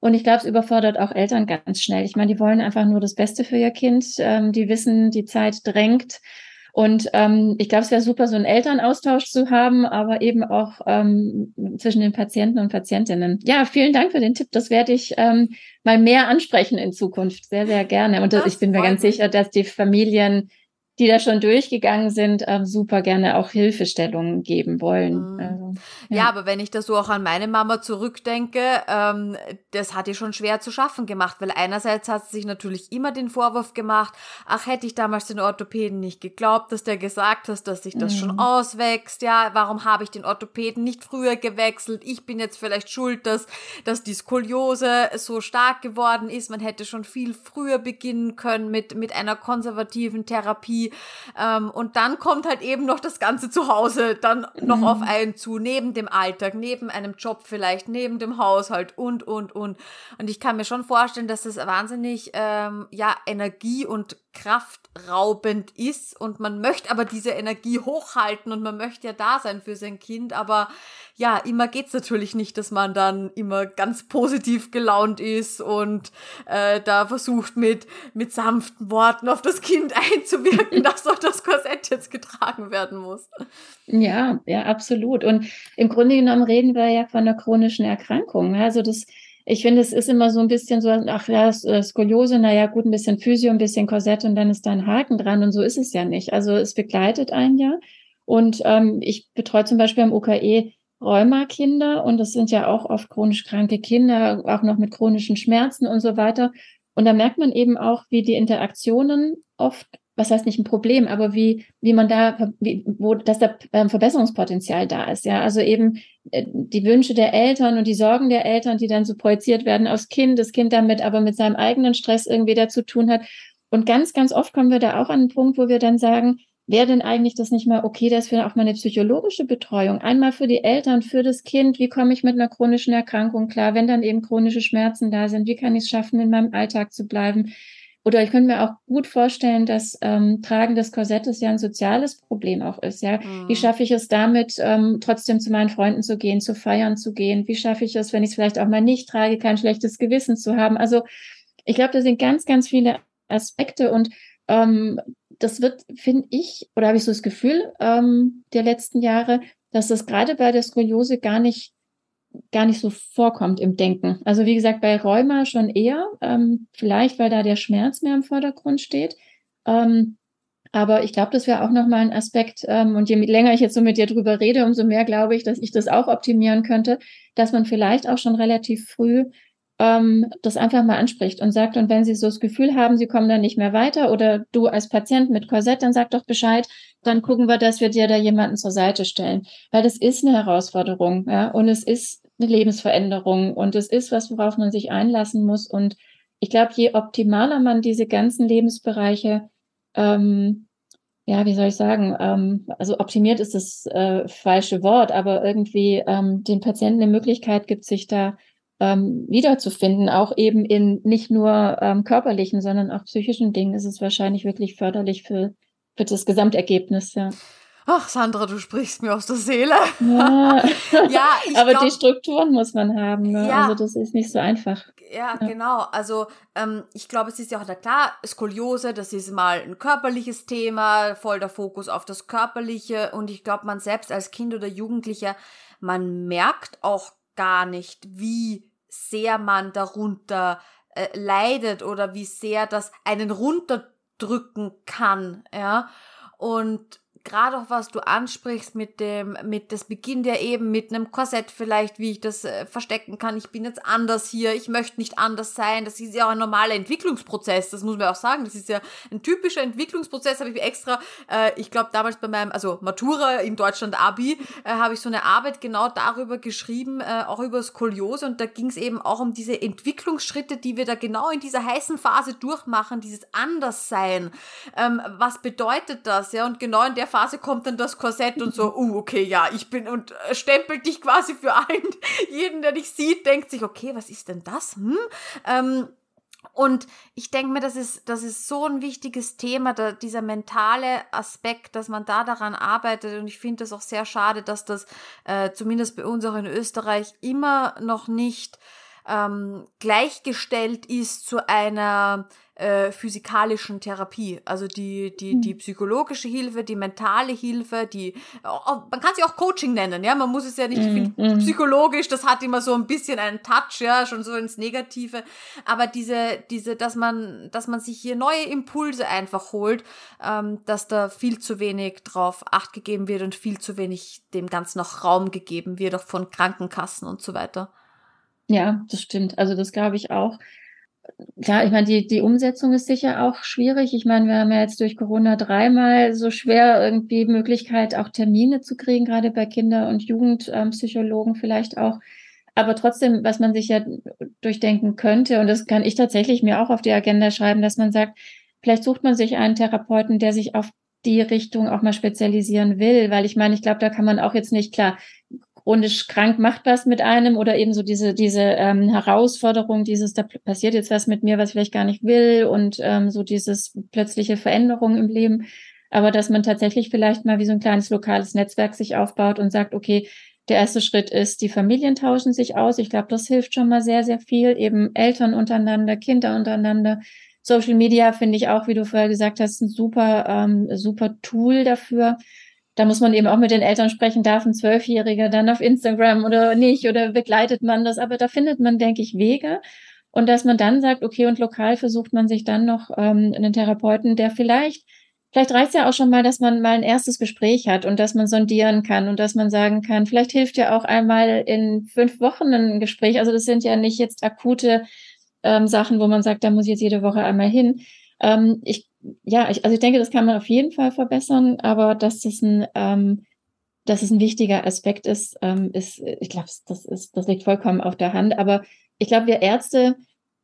Und ich glaube, es überfordert auch Eltern ganz schnell. Ich meine, die wollen einfach nur das Beste für ihr Kind. Ähm, die wissen, die Zeit drängt. Und ähm, ich glaube, es wäre super, so einen Elternaustausch zu haben, aber eben auch ähm, zwischen den Patienten und Patientinnen. Ja, vielen Dank für den Tipp. Das werde ich ähm, mal mehr ansprechen in Zukunft. Sehr, sehr gerne. Und das, ich bin mir ganz sicher, dass die Familien die da schon durchgegangen sind, ähm, super gerne auch Hilfestellungen geben wollen. Mhm. Also, ja. ja. aber wenn ich da so auch an meine Mama zurückdenke, ähm, das hat ihr schon schwer zu schaffen gemacht, weil einerseits hat sie sich natürlich immer den Vorwurf gemacht, ach, hätte ich damals den Orthopäden nicht geglaubt, dass der gesagt hat, dass sich das mhm. schon auswächst, ja, warum habe ich den Orthopäden nicht früher gewechselt? Ich bin jetzt vielleicht schuld, dass, dass die Skoliose so stark geworden ist. Man hätte schon viel früher beginnen können mit, mit einer konservativen Therapie ähm, und dann kommt halt eben noch das Ganze zu Hause dann noch mhm. auf einen zu, neben dem Alltag, neben einem Job vielleicht, neben dem Haushalt und, und, und. Und ich kann mir schon vorstellen, dass das wahnsinnig, ähm, ja, Energie und kraftraubend ist und man möchte aber diese Energie hochhalten und man möchte ja da sein für sein Kind, aber ja, immer geht's natürlich nicht, dass man dann immer ganz positiv gelaunt ist und äh, da versucht mit, mit sanften Worten auf das Kind einzuwirken, dass doch das Korsett jetzt getragen werden muss. Ja, ja, absolut. Und im Grunde genommen reden wir ja von einer chronischen Erkrankung. Also das ich finde, es ist immer so ein bisschen so, ach ja, äh, Skoliose, naja, gut, ein bisschen Physio, ein bisschen Korsett und dann ist da ein Haken dran und so ist es ja nicht. Also es begleitet ein ja. Und ähm, ich betreue zum Beispiel am UKE Rheuma-Kinder und das sind ja auch oft chronisch kranke Kinder, auch noch mit chronischen Schmerzen und so weiter. Und da merkt man eben auch, wie die Interaktionen oft was heißt nicht ein Problem, aber wie, wie man da, wie, wo, dass da ähm, Verbesserungspotenzial da ist, ja. Also eben äh, die Wünsche der Eltern und die Sorgen der Eltern, die dann so projiziert werden aufs Kind, das Kind damit aber mit seinem eigenen Stress irgendwie dazu tun hat. Und ganz, ganz oft kommen wir da auch an einen Punkt, wo wir dann sagen, wäre denn eigentlich das nicht mal okay, dass wir auch mal eine psychologische Betreuung, einmal für die Eltern, für das Kind, wie komme ich mit einer chronischen Erkrankung klar, wenn dann eben chronische Schmerzen da sind, wie kann ich es schaffen, in meinem Alltag zu bleiben, oder ich könnte mir auch gut vorstellen, dass ähm, Tragen des Korsettes ja ein soziales Problem auch ist. Ja, mhm. wie schaffe ich es damit, ähm, trotzdem zu meinen Freunden zu gehen, zu feiern zu gehen? Wie schaffe ich es, wenn ich es vielleicht auch mal nicht trage, kein schlechtes Gewissen zu haben? Also ich glaube, da sind ganz, ganz viele Aspekte und ähm, das wird, finde ich, oder habe ich so das Gefühl ähm, der letzten Jahre, dass das gerade bei der Skoliose gar nicht gar nicht so vorkommt im Denken. Also wie gesagt, bei Rheuma schon eher, ähm, vielleicht weil da der Schmerz mehr im Vordergrund steht. Ähm, aber ich glaube, das wäre auch nochmal ein Aspekt. Ähm, und je länger ich jetzt so mit dir drüber rede, umso mehr glaube ich, dass ich das auch optimieren könnte, dass man vielleicht auch schon relativ früh ähm, das einfach mal anspricht und sagt, und wenn Sie so das Gefühl haben, Sie kommen dann nicht mehr weiter oder du als Patient mit Korsett, dann sag doch Bescheid, dann gucken wir, dass wir dir da jemanden zur Seite stellen. Weil das ist eine Herausforderung, ja, und es ist eine Lebensveränderung und es ist was, worauf man sich einlassen muss. Und ich glaube, je optimaler man diese ganzen Lebensbereiche ähm, ja, wie soll ich sagen, ähm, also optimiert ist das äh, falsche Wort, aber irgendwie ähm, den Patienten eine Möglichkeit gibt, sich da ähm, wiederzufinden, auch eben in nicht nur ähm, körperlichen, sondern auch psychischen Dingen, ist es wahrscheinlich wirklich förderlich für, für das Gesamtergebnis, ja. Ach, Sandra, du sprichst mir aus der Seele. Ja, ja aber glaub, die Strukturen muss man haben. Ne? Ja, also das ist nicht so einfach. Ja, ja. genau. Also ähm, ich glaube, es ist ja auch da klar, Skoliose, das ist mal ein körperliches Thema, voll der Fokus auf das Körperliche. Und ich glaube, man selbst als Kind oder Jugendlicher, man merkt auch gar nicht, wie sehr man darunter äh, leidet oder wie sehr das einen runterdrücken kann, ja. Und gerade auch was du ansprichst mit dem, mit das beginnt ja eben mit einem Korsett vielleicht, wie ich das äh, verstecken kann. Ich bin jetzt anders hier, ich möchte nicht anders sein. Das ist ja auch ein normaler Entwicklungsprozess, das muss man auch sagen. Das ist ja ein typischer Entwicklungsprozess, habe ich extra, äh, ich glaube damals bei meinem, also Matura in Deutschland Abi, äh, habe ich so eine Arbeit genau darüber geschrieben, äh, auch über Skoliose und da ging es eben auch um diese Entwicklungsschritte, die wir da genau in dieser heißen Phase durchmachen, dieses Anderssein. Ähm, was bedeutet das, ja? Und genau in der Phase kommt dann das Korsett und so, uh, okay, ja, ich bin und äh, stempelt dich quasi für ein. Jeden, der dich sieht, denkt sich, okay, was ist denn das? Hm? Ähm, und ich denke mir, das ist, das ist so ein wichtiges Thema, da, dieser mentale Aspekt, dass man da daran arbeitet. Und ich finde das auch sehr schade, dass das äh, zumindest bei uns auch in Österreich immer noch nicht ähm, gleichgestellt ist zu einer äh, physikalischen Therapie. Also die, die, mhm. die psychologische Hilfe, die mentale Hilfe, die, man kann sie auch Coaching nennen, ja, man muss es ja nicht, ich finde, mhm. psychologisch, das hat immer so ein bisschen einen Touch, ja, schon so ins Negative. Aber diese, diese, dass man, dass man sich hier neue Impulse einfach holt, ähm, dass da viel zu wenig drauf acht gegeben wird und viel zu wenig dem Ganzen noch Raum gegeben wird, auch von Krankenkassen und so weiter. Ja, das stimmt. Also das glaube ich auch. Klar, ich meine, die, die Umsetzung ist sicher auch schwierig. Ich meine, wir haben ja jetzt durch Corona dreimal so schwer irgendwie Möglichkeit, auch Termine zu kriegen, gerade bei Kinder- und Jugendpsychologen vielleicht auch. Aber trotzdem, was man sich ja durchdenken könnte, und das kann ich tatsächlich mir auch auf die Agenda schreiben, dass man sagt, vielleicht sucht man sich einen Therapeuten, der sich auf die Richtung auch mal spezialisieren will, weil ich meine, ich glaube, da kann man auch jetzt nicht klar chronisch krank macht was mit einem oder eben so diese, diese ähm, Herausforderung, dieses, da passiert jetzt was mit mir, was ich vielleicht gar nicht will und ähm, so dieses plötzliche Veränderung im Leben. Aber dass man tatsächlich vielleicht mal wie so ein kleines lokales Netzwerk sich aufbaut und sagt, okay, der erste Schritt ist, die Familien tauschen sich aus. Ich glaube, das hilft schon mal sehr, sehr viel. Eben Eltern untereinander, Kinder untereinander. Social Media finde ich auch, wie du vorher gesagt hast, ein super, ähm, super Tool dafür da muss man eben auch mit den Eltern sprechen, darf ein Zwölfjähriger dann auf Instagram oder nicht oder begleitet man das. Aber da findet man, denke ich, Wege. Und dass man dann sagt, okay, und lokal versucht man sich dann noch ähm, einen Therapeuten, der vielleicht, vielleicht reicht es ja auch schon mal, dass man mal ein erstes Gespräch hat und dass man sondieren kann und dass man sagen kann, vielleicht hilft ja auch einmal in fünf Wochen ein Gespräch. Also das sind ja nicht jetzt akute ähm, Sachen, wo man sagt, da muss ich jetzt jede Woche einmal hin. Ähm, ich ja, ich, also ich denke, das kann man auf jeden Fall verbessern, aber dass das ein, ähm, dass es ein wichtiger Aspekt ist, ähm, ist, ich glaube, das ist, das liegt vollkommen auf der Hand. Aber ich glaube, wir Ärzte,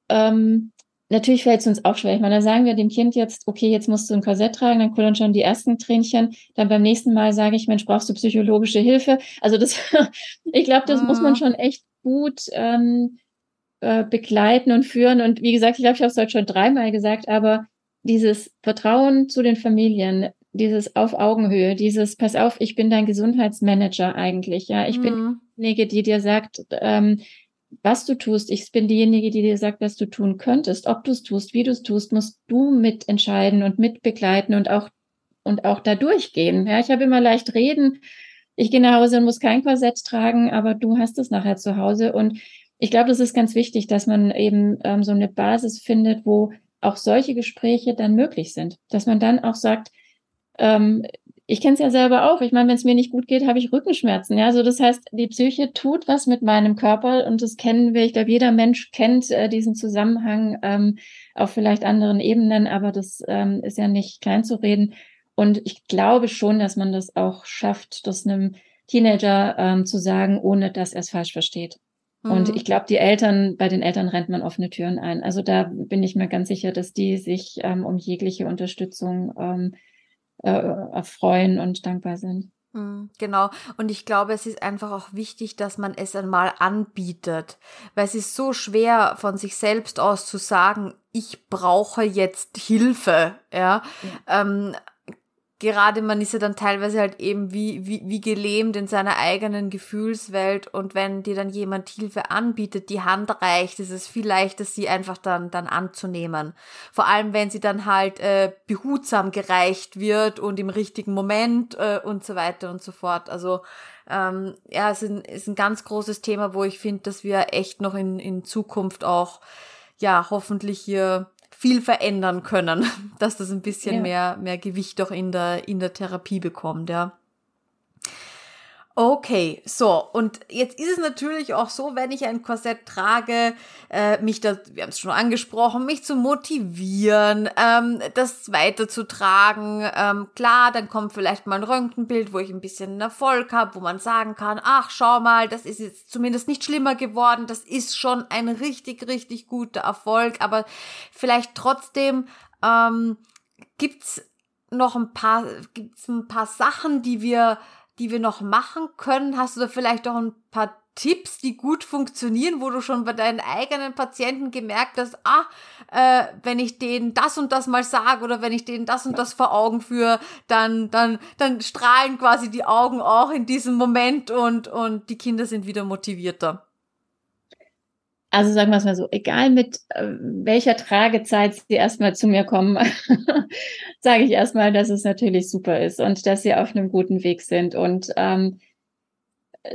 ähm, natürlich fällt es uns auch schwer. Ich meine, da sagen wir dem Kind jetzt, okay, jetzt musst du ein Korsett tragen, dann kullern schon die ersten Tränchen. Dann beim nächsten Mal sage ich, Mensch, brauchst du psychologische Hilfe? Also das, ich glaube, das mhm. muss man mhm. schon echt gut ähm, äh, begleiten und führen. Und wie gesagt, ich glaube, ich habe es heute schon dreimal gesagt, aber dieses Vertrauen zu den Familien, dieses auf Augenhöhe, dieses Pass auf, ich bin dein Gesundheitsmanager eigentlich, ja, ich mhm. bin diejenige, die dir sagt, ähm, was du tust. Ich bin diejenige, die dir sagt, was du tun könntest. Ob du es tust, wie du es tust, musst du mitentscheiden und mitbegleiten und auch und auch da durchgehen. Ja, ich habe immer leicht reden. Ich gehe nach Hause und muss kein Korsett tragen, aber du hast es nachher zu Hause. Und ich glaube, das ist ganz wichtig, dass man eben ähm, so eine Basis findet, wo auch solche Gespräche dann möglich sind. Dass man dann auch sagt, ähm, ich kenne es ja selber auch. Ich meine, wenn es mir nicht gut geht, habe ich Rückenschmerzen. Ja, also das heißt, die Psyche tut was mit meinem Körper und das kennen wir. Ich glaube, jeder Mensch kennt äh, diesen Zusammenhang ähm, auf vielleicht anderen Ebenen, aber das ähm, ist ja nicht klein zu reden. Und ich glaube schon, dass man das auch schafft, das einem Teenager ähm, zu sagen, ohne dass er es falsch versteht. Und mhm. ich glaube, die Eltern, bei den Eltern rennt man offene Türen ein. Also da bin ich mir ganz sicher, dass die sich ähm, um jegliche Unterstützung ähm, äh, erfreuen und dankbar sind. Mhm, genau. Und ich glaube, es ist einfach auch wichtig, dass man es einmal anbietet, weil es ist so schwer von sich selbst aus zu sagen, ich brauche jetzt Hilfe, ja. ja. Ähm, gerade man ist ja dann teilweise halt eben wie, wie, wie gelähmt in seiner eigenen Gefühlswelt und wenn dir dann jemand Hilfe anbietet, die Hand reicht, ist es viel leichter, sie einfach dann, dann anzunehmen. Vor allem, wenn sie dann halt äh, behutsam gereicht wird und im richtigen Moment äh, und so weiter und so fort. Also ähm, ja, es ist ein, ist ein ganz großes Thema, wo ich finde, dass wir echt noch in, in Zukunft auch ja hoffentlich hier viel verändern können, dass das ein bisschen ja. mehr, mehr Gewicht auch in der, in der Therapie bekommt, ja. Okay, so, und jetzt ist es natürlich auch so, wenn ich ein Korsett trage, äh, mich da, wir haben es schon angesprochen, mich zu motivieren, ähm, das weiterzutragen. Ähm, klar, dann kommt vielleicht mal ein Röntgenbild, wo ich ein bisschen Erfolg habe, wo man sagen kann, ach, schau mal, das ist jetzt zumindest nicht schlimmer geworden, das ist schon ein richtig, richtig guter Erfolg, aber vielleicht trotzdem ähm, gibt's noch ein paar, gibt's ein paar Sachen, die wir die wir noch machen können? Hast du da vielleicht auch ein paar Tipps, die gut funktionieren, wo du schon bei deinen eigenen Patienten gemerkt hast, ah, äh, wenn ich denen das und das mal sage oder wenn ich denen das und das vor Augen führe, dann, dann, dann strahlen quasi die Augen auch in diesem Moment und, und die Kinder sind wieder motivierter. Also sagen wir es mal so, egal mit äh, welcher Tragezeit sie erstmal zu mir kommen, sage ich erstmal, dass es natürlich super ist und dass sie auf einem guten Weg sind. Und ähm,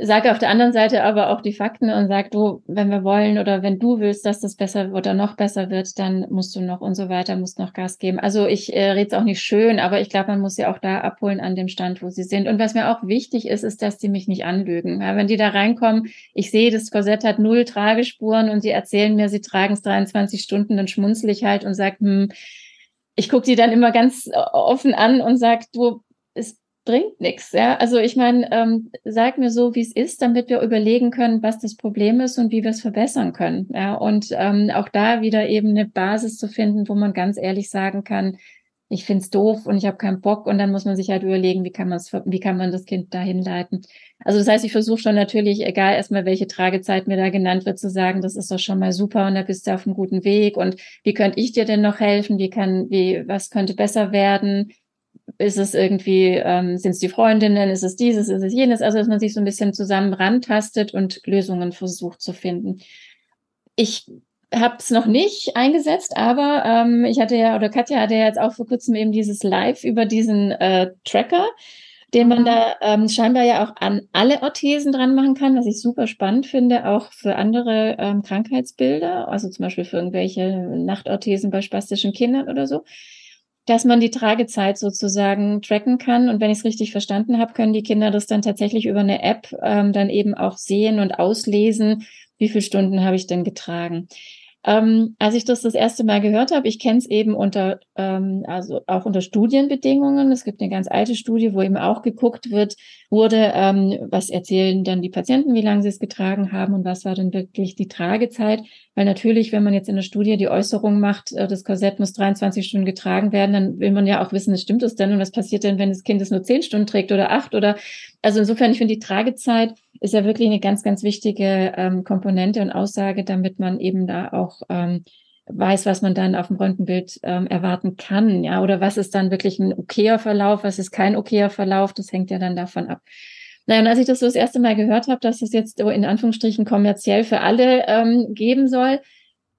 sage auf der anderen Seite aber auch die Fakten und sag du, wenn wir wollen oder wenn du willst, dass das besser oder noch besser wird, dann musst du noch und so weiter, musst noch Gas geben. Also ich äh, rede es auch nicht schön, aber ich glaube, man muss sie auch da abholen an dem Stand, wo sie sind. Und was mir auch wichtig ist, ist, dass die mich nicht anlügen. Ja, wenn die da reinkommen, ich sehe, das Korsett hat null Tragespuren und sie erzählen mir, sie tragen es 23 Stunden, dann schmunzel ich halt und sag, hm, ich gucke die dann immer ganz äh, offen an und sag, du, bringt nichts. Ja? Also ich meine, ähm, sag mir so, wie es ist, damit wir überlegen können, was das Problem ist und wie wir es verbessern können. Ja? Und ähm, auch da wieder eben eine Basis zu finden, wo man ganz ehrlich sagen kann, ich find's doof und ich habe keinen Bock und dann muss man sich halt überlegen, wie kann man wie kann man das Kind dahin leiten. Also das heißt, ich versuche schon natürlich, egal erstmal welche Tragezeit mir da genannt wird, zu sagen, das ist doch schon mal super und da bist du auf einem guten Weg und wie könnte ich dir denn noch helfen? Wie kann, wie, was könnte besser werden? Ist es irgendwie, ähm, sind es die Freundinnen, ist es dieses, ist es jenes, also dass man sich so ein bisschen zusammen rantastet und Lösungen versucht zu finden. Ich habe es noch nicht eingesetzt, aber ähm, ich hatte ja, oder Katja hatte ja jetzt auch vor kurzem eben dieses Live über diesen äh, Tracker, den man mhm. da ähm, scheinbar ja auch an alle Orthesen dran machen kann, was ich super spannend finde, auch für andere ähm, Krankheitsbilder, also zum Beispiel für irgendwelche Nachtorthesen bei spastischen Kindern oder so dass man die Tragezeit sozusagen tracken kann. Und wenn ich es richtig verstanden habe, können die Kinder das dann tatsächlich über eine App ähm, dann eben auch sehen und auslesen, wie viele Stunden habe ich denn getragen. Ähm, als ich das das erste Mal gehört habe, ich kenne es eben unter, ähm, also auch unter Studienbedingungen. Es gibt eine ganz alte Studie, wo eben auch geguckt wird, wurde, ähm, was erzählen dann die Patienten, wie lange sie es getragen haben und was war denn wirklich die Tragezeit. Weil natürlich, wenn man jetzt in der Studie die Äußerung macht, äh, das Korsett muss 23 Stunden getragen werden, dann will man ja auch wissen, stimmt das denn und was passiert denn, wenn das Kind es nur 10 Stunden trägt oder 8 oder, also insofern, ich finde die Tragezeit ist ja wirklich eine ganz, ganz wichtige ähm, Komponente und Aussage, damit man eben da auch ähm, weiß, was man dann auf dem Röntgenbild ähm, erwarten kann, ja, oder was ist dann wirklich ein okayer Verlauf, was ist kein okayer Verlauf, das hängt ja dann davon ab. Naja, und als ich das so das erste Mal gehört habe, dass es jetzt in Anführungsstrichen kommerziell für alle ähm, geben soll,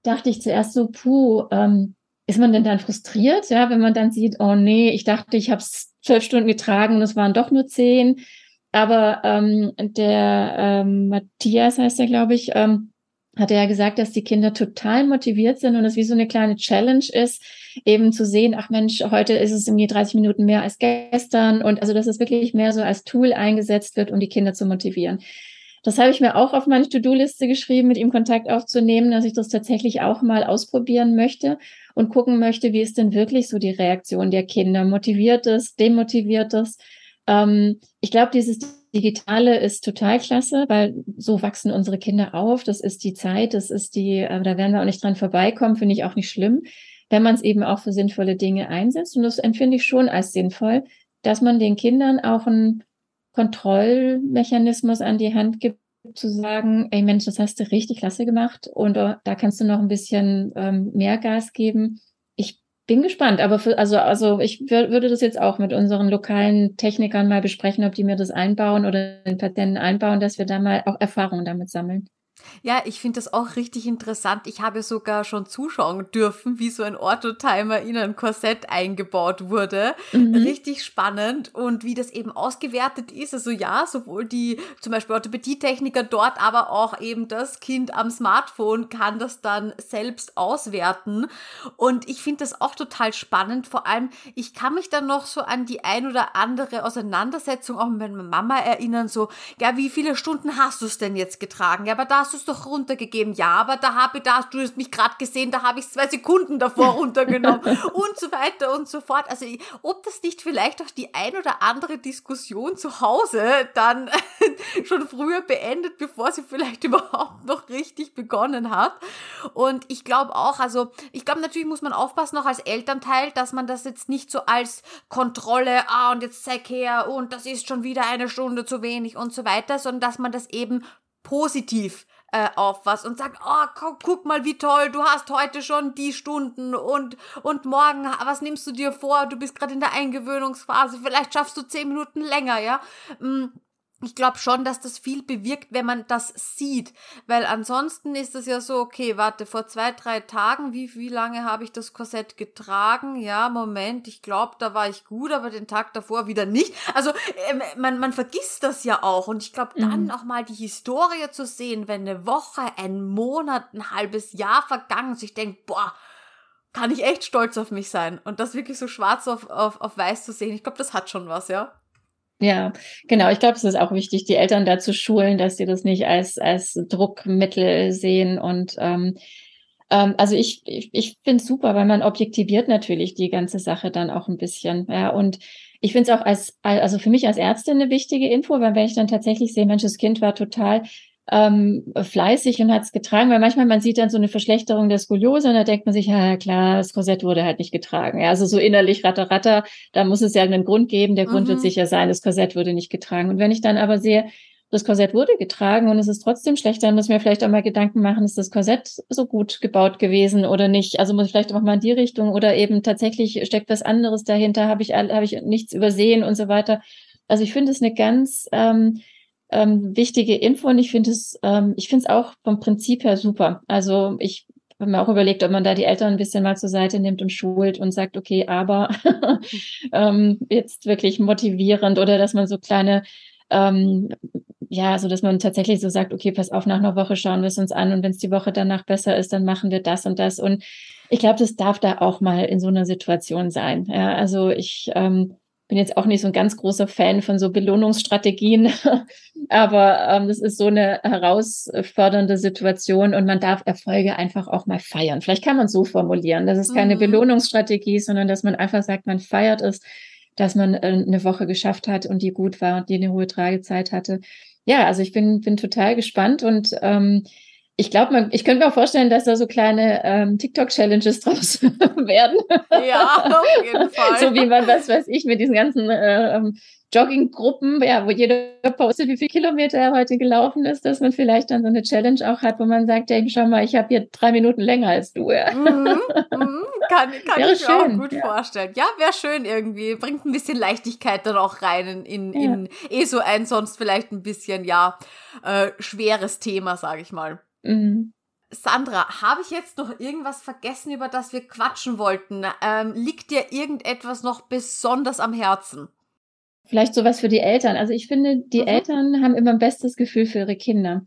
dachte ich zuerst so, puh, ähm, ist man denn dann frustriert, ja, wenn man dann sieht, oh nee, ich dachte, ich habe es zwölf Stunden getragen und es waren doch nur zehn. Aber ähm, der ähm, Matthias heißt er, glaube ich, ähm, hat er ja gesagt, dass die Kinder total motiviert sind und es wie so eine kleine Challenge ist, eben zu sehen, ach Mensch, heute ist es irgendwie 30 Minuten mehr als gestern und also, dass es wirklich mehr so als Tool eingesetzt wird, um die Kinder zu motivieren. Das habe ich mir auch auf meine To-Do-Liste geschrieben, mit ihm Kontakt aufzunehmen, dass ich das tatsächlich auch mal ausprobieren möchte und gucken möchte, wie ist denn wirklich so die Reaktion der Kinder? Motiviert es, demotiviert es? Ähm, ich glaube, dieses Digitale ist total klasse, weil so wachsen unsere Kinder auf. Das ist die Zeit, das ist die, äh, da werden wir auch nicht dran vorbeikommen, finde ich auch nicht schlimm, wenn man es eben auch für sinnvolle Dinge einsetzt. Und das empfinde ich schon als sinnvoll, dass man den Kindern auch einen Kontrollmechanismus an die Hand gibt, zu sagen, ey Mensch, das hast du richtig klasse gemacht und uh, da kannst du noch ein bisschen ähm, mehr Gas geben bin gespannt, aber für, also, also ich würde das jetzt auch mit unseren lokalen Technikern mal besprechen, ob die mir das einbauen oder den Patenten einbauen, dass wir da mal auch Erfahrungen damit sammeln. Ja, ich finde das auch richtig interessant. Ich habe sogar schon zuschauen dürfen, wie so ein Orthotimer in ein Korsett eingebaut wurde. Mhm. Richtig spannend und wie das eben ausgewertet ist. Also ja, sowohl die zum Beispiel Orthopädietechniker dort, aber auch eben das Kind am Smartphone kann das dann selbst auswerten. Und ich finde das auch total spannend. Vor allem, ich kann mich dann noch so an die ein oder andere Auseinandersetzung auch mit meiner Mama erinnern. So, ja, wie viele Stunden hast du es denn jetzt getragen? Ja, aber da hast du es doch runtergegeben. Ja, aber da habe ich, da, du hast mich gerade gesehen, da habe ich zwei Sekunden davor runtergenommen und so weiter und so fort. Also, ob das nicht vielleicht auch die ein oder andere Diskussion zu Hause dann schon früher beendet, bevor sie vielleicht überhaupt noch richtig begonnen hat. Und ich glaube auch, also, ich glaube, natürlich muss man aufpassen, auch als Elternteil, dass man das jetzt nicht so als Kontrolle, ah, und jetzt zeig her, und das ist schon wieder eine Stunde zu wenig und so weiter, sondern dass man das eben positiv äh, auf was und sagt, oh, guck, guck mal, wie toll, du hast heute schon die Stunden und, und morgen, was nimmst du dir vor? Du bist gerade in der Eingewöhnungsphase, vielleicht schaffst du zehn Minuten länger, ja. Mm, ich glaube schon, dass das viel bewirkt, wenn man das sieht. Weil ansonsten ist es ja so, okay, warte, vor zwei, drei Tagen, wie, wie lange habe ich das Korsett getragen? Ja, Moment, ich glaube, da war ich gut, aber den Tag davor wieder nicht. Also äh, man, man vergisst das ja auch. Und ich glaube, dann mhm. auch mal die Historie zu sehen, wenn eine Woche, ein Monat, ein halbes Jahr vergangen ist, ich denke, boah, kann ich echt stolz auf mich sein. Und das wirklich so schwarz auf, auf, auf weiß zu sehen, ich glaube, das hat schon was, ja. Ja, genau. Ich glaube, es ist auch wichtig, die Eltern dazu schulen, dass sie das nicht als, als Druckmittel sehen. Und ähm, ähm, also ich, ich, ich finde es super, weil man objektiviert natürlich die ganze Sache dann auch ein bisschen. Ja, und ich finde es auch als, also für mich als Ärztin eine wichtige Info, weil wenn ich dann tatsächlich sehe, Mensch, das Kind war total ähm, fleißig und hat es getragen, weil manchmal man sieht dann so eine Verschlechterung der Skoliose und da denkt man sich, ja klar, das Korsett wurde halt nicht getragen. Ja, also so innerlich ratter ratter, da muss es ja einen Grund geben. Der Grund mhm. wird sicher sein, das Korsett wurde nicht getragen. Und wenn ich dann aber sehe, das Korsett wurde getragen und es ist trotzdem schlecht, dann muss ich mir vielleicht auch mal Gedanken machen, ist das Korsett so gut gebaut gewesen oder nicht? Also muss ich vielleicht auch mal in die Richtung oder eben tatsächlich steckt was anderes dahinter, habe ich, habe ich nichts übersehen und so weiter. Also ich finde es eine ganz ähm, ähm, wichtige Info und ich finde es, ähm, ich finde es auch vom Prinzip her super. Also ich habe mir auch überlegt, ob man da die Eltern ein bisschen mal zur Seite nimmt und schult und sagt, okay, aber ähm, jetzt wirklich motivierend oder dass man so kleine ähm, ja, so dass man tatsächlich so sagt, okay, pass auf, nach einer Woche schauen wir es uns an und wenn es die Woche danach besser ist, dann machen wir das und das. Und ich glaube, das darf da auch mal in so einer Situation sein. Ja, also ich ähm, bin jetzt auch nicht so ein ganz großer Fan von so Belohnungsstrategien, aber ähm, das ist so eine herausfordernde Situation und man darf Erfolge einfach auch mal feiern. Vielleicht kann man es so formulieren, dass es keine mhm. Belohnungsstrategie ist, sondern dass man einfach sagt, man feiert es, dass man äh, eine Woche geschafft hat und die gut war und die eine hohe Tragezeit hatte. Ja, also ich bin, bin total gespannt und ähm, ich glaube, ich könnte mir auch vorstellen, dass da so kleine ähm, TikTok-Challenges draus werden. Ja, auf jeden Fall. so wie man, was weiß ich, mit diesen ganzen äh, ähm, Jogging-Gruppen, ja, wo jeder postet, wie viele Kilometer er heute gelaufen ist, dass man vielleicht dann so eine Challenge auch hat, wo man sagt, ja, schau mal, ich habe hier drei Minuten länger als du. Ja. Mhm, mhm, kann kann ich schön, mir auch gut ja. vorstellen. Ja, wäre schön irgendwie. Bringt ein bisschen Leichtigkeit dann auch rein in, in, ja. in eh so ein sonst vielleicht ein bisschen, ja, äh, schweres Thema, sage ich mal. Mhm. Sandra, habe ich jetzt noch irgendwas vergessen, über das wir quatschen wollten? Ähm, liegt dir irgendetwas noch besonders am Herzen? Vielleicht sowas für die Eltern. Also ich finde, die mhm. Eltern haben immer ein bestes Gefühl für ihre Kinder.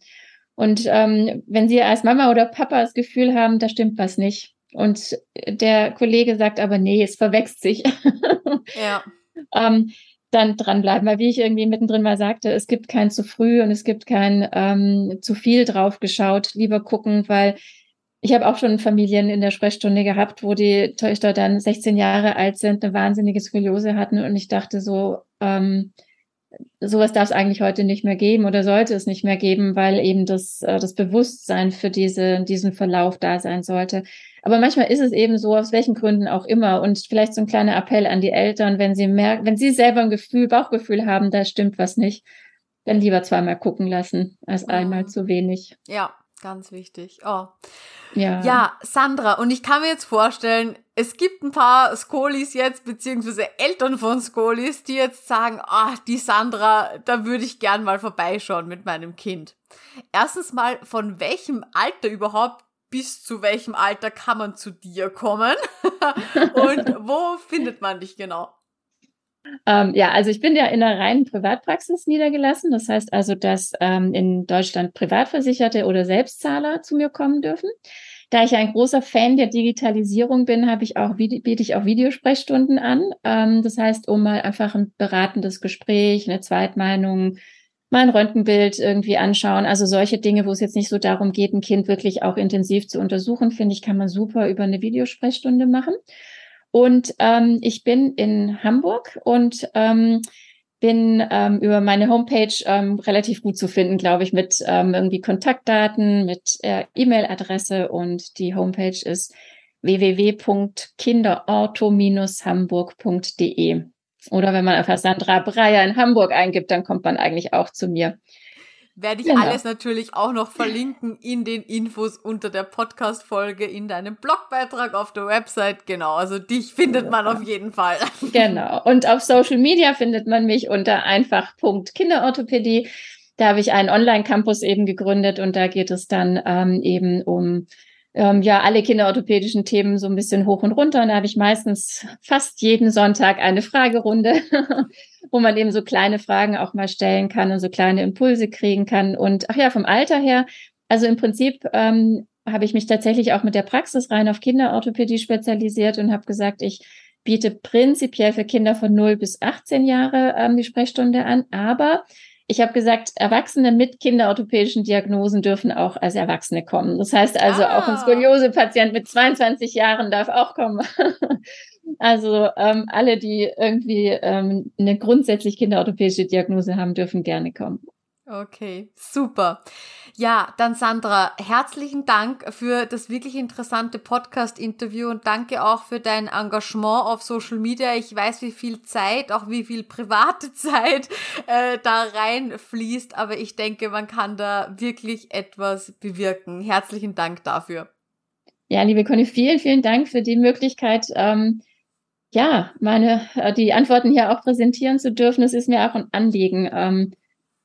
Und ähm, wenn sie als Mama oder Papa das Gefühl haben, da stimmt was nicht. Und der Kollege sagt aber, nee, es verwechselt sich. ja. ähm, dann dranbleiben, weil wie ich irgendwie mittendrin mal sagte, es gibt kein zu früh und es gibt kein ähm, zu viel drauf geschaut. Lieber gucken, weil ich habe auch schon Familien in der Sprechstunde gehabt, wo die Töchter dann 16 Jahre alt sind, eine wahnsinnige Skoliose hatten und ich dachte so, ähm, sowas darf es eigentlich heute nicht mehr geben oder sollte es nicht mehr geben, weil eben das, äh, das Bewusstsein für diese, diesen Verlauf da sein sollte. Aber manchmal ist es eben so, aus welchen Gründen auch immer. Und vielleicht so ein kleiner Appell an die Eltern, wenn sie merken, wenn sie selber ein Gefühl, Bauchgefühl haben, da stimmt was nicht, dann lieber zweimal gucken lassen als einmal mhm. zu wenig. Ja, ganz wichtig. Oh. Ja. ja, Sandra, und ich kann mir jetzt vorstellen, es gibt ein paar Skolis jetzt, beziehungsweise Eltern von Skolis, die jetzt sagen, ah, die Sandra, da würde ich gern mal vorbeischauen mit meinem Kind. Erstens mal, von welchem Alter überhaupt bis zu welchem Alter kann man zu dir kommen? Und wo findet man dich genau? Ähm, ja, also ich bin ja in einer reinen Privatpraxis niedergelassen. Das heißt also, dass ähm, in Deutschland Privatversicherte oder Selbstzahler zu mir kommen dürfen. Da ich ein großer Fan der Digitalisierung bin, habe ich auch, biete ich auch Videosprechstunden an. Ähm, das heißt, um mal einfach ein beratendes Gespräch, eine Zweitmeinung, mal ein Röntgenbild irgendwie anschauen. Also solche Dinge, wo es jetzt nicht so darum geht, ein Kind wirklich auch intensiv zu untersuchen, finde ich, kann man super über eine Videosprechstunde machen. Und ähm, ich bin in Hamburg und ähm, bin ähm, über meine Homepage ähm, relativ gut zu finden, glaube ich, mit ähm, irgendwie Kontaktdaten, mit äh, E-Mail-Adresse und die Homepage ist www.kinderauto-hamburg.de. Oder wenn man einfach Sandra Breyer in Hamburg eingibt, dann kommt man eigentlich auch zu mir. Werde ich genau. alles natürlich auch noch verlinken in den Infos unter der Podcast-Folge, in deinem Blogbeitrag auf der Website. Genau, also dich findet man auf jeden Fall. Genau. Und auf Social Media findet man mich unter einfach.kinderorthopädie. Da habe ich einen Online-Campus eben gegründet und da geht es dann ähm, eben um ähm, ja alle kinderorthopädischen Themen so ein bisschen hoch und runter. Und da habe ich meistens fast jeden Sonntag eine Fragerunde, wo man eben so kleine Fragen auch mal stellen kann und so kleine Impulse kriegen kann. Und ach ja, vom Alter her, also im Prinzip ähm, habe ich mich tatsächlich auch mit der Praxis rein auf Kinderorthopädie spezialisiert und habe gesagt, ich biete prinzipiell für Kinder von 0 bis 18 Jahre ähm, die Sprechstunde an, aber ich habe gesagt, Erwachsene mit kinderorthopädischen Diagnosen dürfen auch als Erwachsene kommen. Das heißt also, ah. auch ein Skoliose-Patient mit 22 Jahren darf auch kommen. also ähm, alle, die irgendwie ähm, eine grundsätzlich kinderorthopädische Diagnose haben, dürfen gerne kommen. Okay, super. Ja, dann Sandra, herzlichen Dank für das wirklich interessante Podcast-Interview und danke auch für dein Engagement auf Social Media. Ich weiß, wie viel Zeit, auch wie viel private Zeit äh, da reinfließt, aber ich denke, man kann da wirklich etwas bewirken. Herzlichen Dank dafür. Ja, liebe Conny, vielen, vielen Dank für die Möglichkeit, ähm, ja, meine, äh, die Antworten hier auch präsentieren zu dürfen. Es ist mir auch ein Anliegen. Ähm,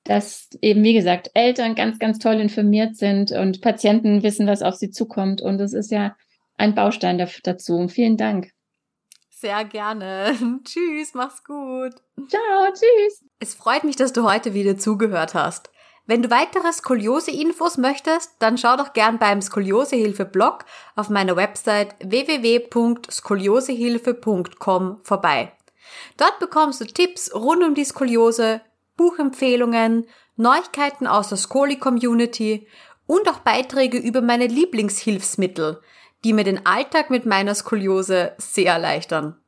dass eben, wie gesagt, Eltern ganz, ganz toll informiert sind und Patienten wissen, was auf sie zukommt. Und es ist ja ein Baustein dazu. Vielen Dank. Sehr gerne. tschüss, mach's gut. Ciao, tschüss. Es freut mich, dass du heute wieder zugehört hast. Wenn du weitere Skoliose-Infos möchtest, dann schau doch gern beim Skoliosehilfe-Blog auf meiner Website www.skoliosehilfe.com vorbei. Dort bekommst du Tipps rund um die Skoliose, Buchempfehlungen, Neuigkeiten aus der Skoli-Community und auch Beiträge über meine Lieblingshilfsmittel, die mir den Alltag mit meiner Skoliose sehr erleichtern.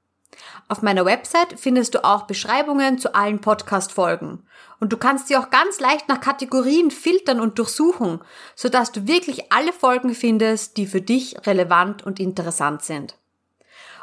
Auf meiner Website findest du auch Beschreibungen zu allen Podcast-Folgen. Und du kannst sie auch ganz leicht nach Kategorien filtern und durchsuchen, sodass du wirklich alle Folgen findest, die für dich relevant und interessant sind.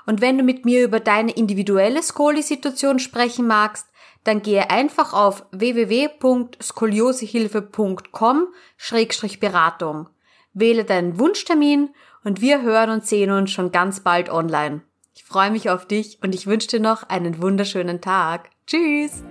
Und wenn du mit mir über deine individuelle Skoli-Situation sprechen magst, dann gehe einfach auf www.skoliosehilfe.com-beratung. Wähle deinen Wunschtermin und wir hören und sehen uns schon ganz bald online. Ich freue mich auf dich und ich wünsche dir noch einen wunderschönen Tag. Tschüss!